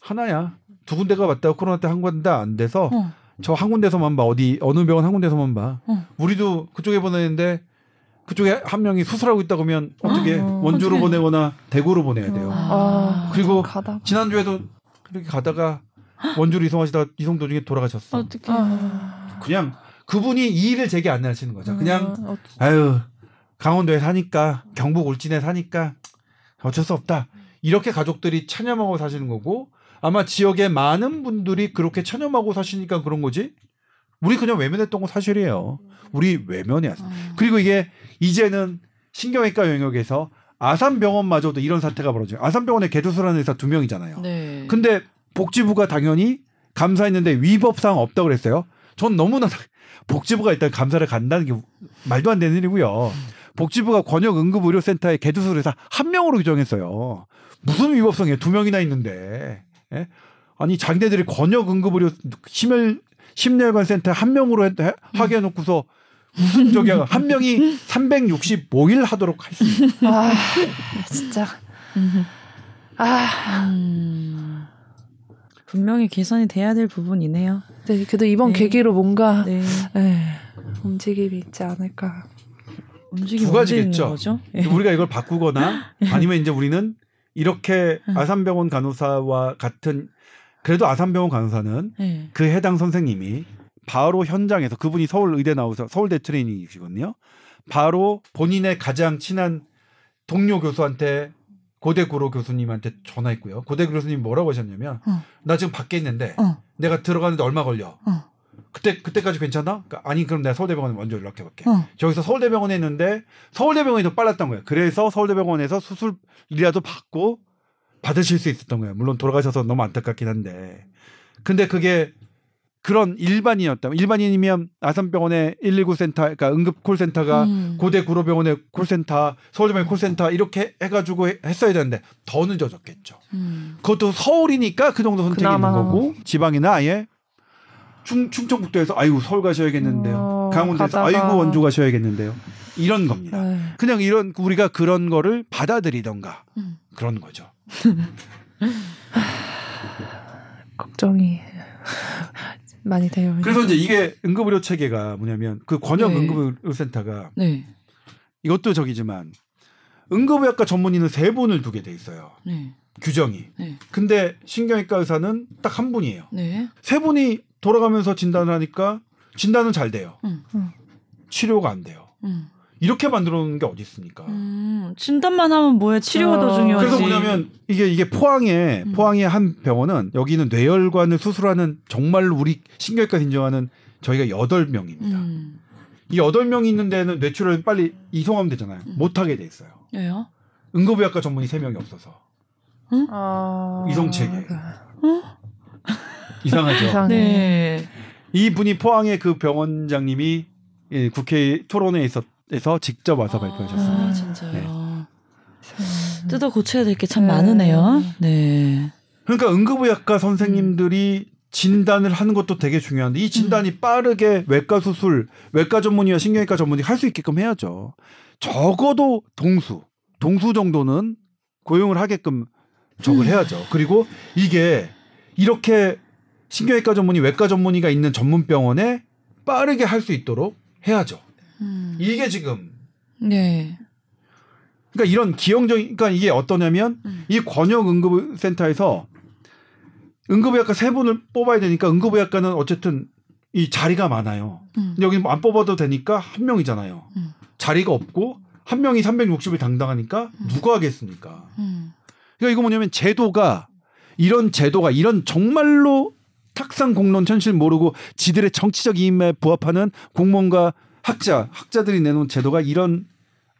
하나야. 두 군데가 맞다 코로나 때 한 군데 안 돼서 어. 저 한 군데서만 봐 어디 어느 병원 한 군데서만 봐. 어. 우리도 그쪽에 보내는데 그쪽에 한 명이 수술하고 있다 그러면 어떻게 어, 원주로 어떡해. 보내거나 대구로 보내야 돼요. 아, 그리고 가다. 지난주에도 그렇게 가다가 원주로 이송하시다가 이송 도중에 돌아가셨어. 어떻게? 아. 그냥 그분이 이 일을 제기 안 하시는 거죠. 그냥 어, 아유 강원도에 사니까 경북 울진에 사니까 어쩔 수 없다. 이렇게 가족들이 체념하고 사시는 거고 아마 지역의 많은 분들이 그렇게 체념하고 사시니까 그런 거지. 우리 그냥 외면했던 거 사실이에요. 우리 외면이야. 그리고 이게 이제는 신경외과 영역에서 아산병원마저도 이런 사태가 벌어져요. 아산병원에 개도수라는 의사 두 명이잖아요. 네. 근데 복지부가 당연히 감사했는데 위법사항 없다고 그랬어요. 전 너무나 복지부가 일단 감사를 간다는 게 말도 안 되는 일이고요. 복지부가 권역응급의료센터에 개도수 의사 한 명으로 규정했어요. 무슨 위법성이에요? 두 명이나 있는데. 예? 아니 자기네들이 권역 응급의료 심혈 심혈관 센터 한 명으로 해, 하게 해놓고서 무슨 저기야 한 명이 365일 하도록 했습니다. 아 진짜 아 음, 분명히 개선이 돼야 될 부분이네요. 네, 그래도 이번 네. 계기로 뭔가 네. 네, 움직임이 있지 않을까. 움직임 두 가지겠죠. 거죠? 예. 우리가 이걸 바꾸거나 아니면 이제 우리는 이렇게 음. 아산병원 간호사와 같은 그래도 아산병원 간호사는 네. 그 해당 선생님이 바로 현장에서 그분이 서울 의대 나오서 서울대 트레이닝이시거든요. 바로 본인의 가장 친한 동료 교수한테 고대 구로 교수님한테 전화했고요. 고대 교수님 뭐라고 하셨냐면 어. 나 지금 밖에 있는데 어. 내가 들어가는데 얼마 걸려? 어. 그때 그때까지 괜찮아? 그러니까 아니 그럼 내가 서울대병원에 먼저 연락해볼게. 어. 저기서 서울대병원에 있는데 서울대병원이 더 빨랐던 거예요. 그래서 서울대병원에서 수술이라도 받고 받으실 수 있었던 거예요. 물론 돌아가셔서 너무 안타깝긴 한데. 근데 그게 그런 일반인이었다면 일반인이면 아산병원의 119 센터 그러니까 응급 콜센터가 음. 고대 구로병원의 콜센터, 서울대병원 콜센터 이렇게 해가지고 해- 했어야 되는데 더 늦어졌겠죠. 음. 그것도 서울이니까 그 정도 선택이 그나마. 있는 거고 지방이나 아예 충, 충청북도에서 아이고 서울 가셔야겠는데요. 어, 강원도에서 가다가- 아이고 원주 가셔야겠는데요. 이런 겁니다. 네. 그냥 이런 우리가 그런 거를 받아들이던가 음. 그런 거죠. 걱정이 많이 돼요. 그래서 이제 이게 응급의료 체계가 뭐냐면 그 권역 네. 응급의료센터가 네. 이것도 저기지만 응급의학과 전문의는 세 분을 두게 돼 있어요. 네. 규정이. 네. 근데 신경외과 의사는 딱 한 분이에요. 네. 세 분이 돌아가면서 진단을 하니까 진단은 잘 돼요. 음. 음. 치료가 안 돼요. 음. 이렇게 만들어 놓은 게 어디 있습니까? 음. 진단만 하면 뭐야? 치료가 더 어. 중요하지. 그래서 뭐냐면 이게 이게 포항에 음. 포항의 한 병원은 여기는 뇌혈관을 수술하는 정말로 우리 신경외과 인정하는 저희가 여덟 명입니다. 음. 이 여덟 명이 있는 데는 뇌출혈 빨리 이송하면 되잖아요. 음. 못 하게 돼 있어요. 왜요? 응급의학과 전문의 세 명이 없어서 아... 이송 체계. 어? 이상하죠. 이상해. 네. 이 분이 포항의 그 병원장님이 예, 국회 토론회에 있어, 에서 직접 와서 발표하셨습니다. 아, 진짜요. 이상해. 뜯어 고쳐야 될 게참 네. 많으네요. 네. 그러니까 응급의학과 선생님들이 진단을 하는 것도 되게 중요한데 이 진단이 음. 빠르게 외과 수술, 외과 전문의와 신경외과 전문의 할 수 있게끔 해야죠. 적어도 동수, 동수 정도는 고용을 하게끔 적을 해야죠. 그리고 이게 이렇게 신경외과 전문의, 외과 전문의가 있는 전문 병원에 빠르게 할 수 있도록 해야죠. 음. 이게 지금 네. 그러니까 이런 기형적인 그러니까 이게 어떠냐면 음. 이 권역 응급센터에서 응급의학과 세 분을 뽑아야 되니까 응급의학과는 어쨌든 이 자리가 많아요. 음. 여기 안 뽑아도 되니까 한 명이잖아요. 음. 자리가 없고 한 명이 360을 당당하니까 누가 하겠습니까? 음. 그러니까 이거 뭐냐면 제도가 이런 제도가 이런 정말로 탁상 공론 현실 모르고 지들의 정치적 이임에 부합하는 공무원과 학자 학자들이 내놓은 제도가 이런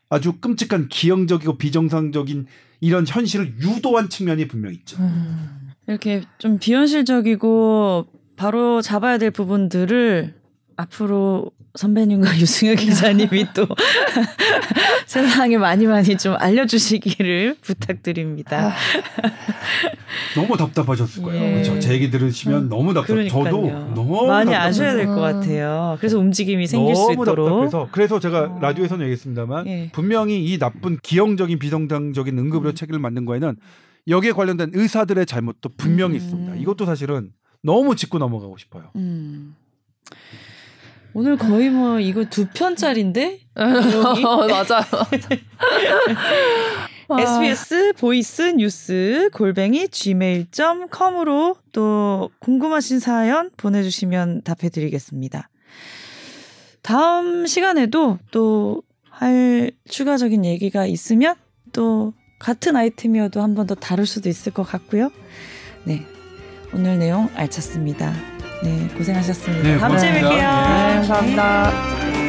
아주 끔찍한 기형적이고 비정상적인 이런 현실을 유도한 측면이 분명히 있죠. 음. 이렇게 좀 비현실적이고 바로 잡아야 될 부분들을 앞으로 선배님과 유승혁 기자님이 또 세상에 많이 많이 좀 알려주시기를 부탁드립니다. 아, 너무 답답하셨을 거예요. 예. 그렇죠. 제 얘기 들으시면 음, 너무 답답. 그러니까요. 저도 너무 많이. 아셔야 될것 음. 같아요. 그래서 움직임이 생길 수 너무 있도록. 답답해서 그래서 제가 어. 라디오에서는 얘기했습니다만 예. 분명히 이 나쁜 기형적인 비정상적인 응급의료 음. 체계를 만든 거에는 여기에 관련된 의사들의 잘못도 분명히 음. 있습니다. 이것도 사실은 너무 짚고 넘어가고 싶어요. 음. 오늘 거의 뭐 이거 두 편짜리인데 맞아요. 아. SBS voice news 골뱅이 gmail.com으로 또 궁금하신 사연 보내주시면 답해드리겠습니다. 다음 시간에도 또 할 추가적인 얘기가 있으면 또 같은 아이템이어도 한 번 더 다룰 수도 있을 것 같고요. 네. 오늘 내용 알찼습니다. 네, 고생하셨습니다. 네, 다음 주에. 뵐게요. 네, 네, 감사합니다.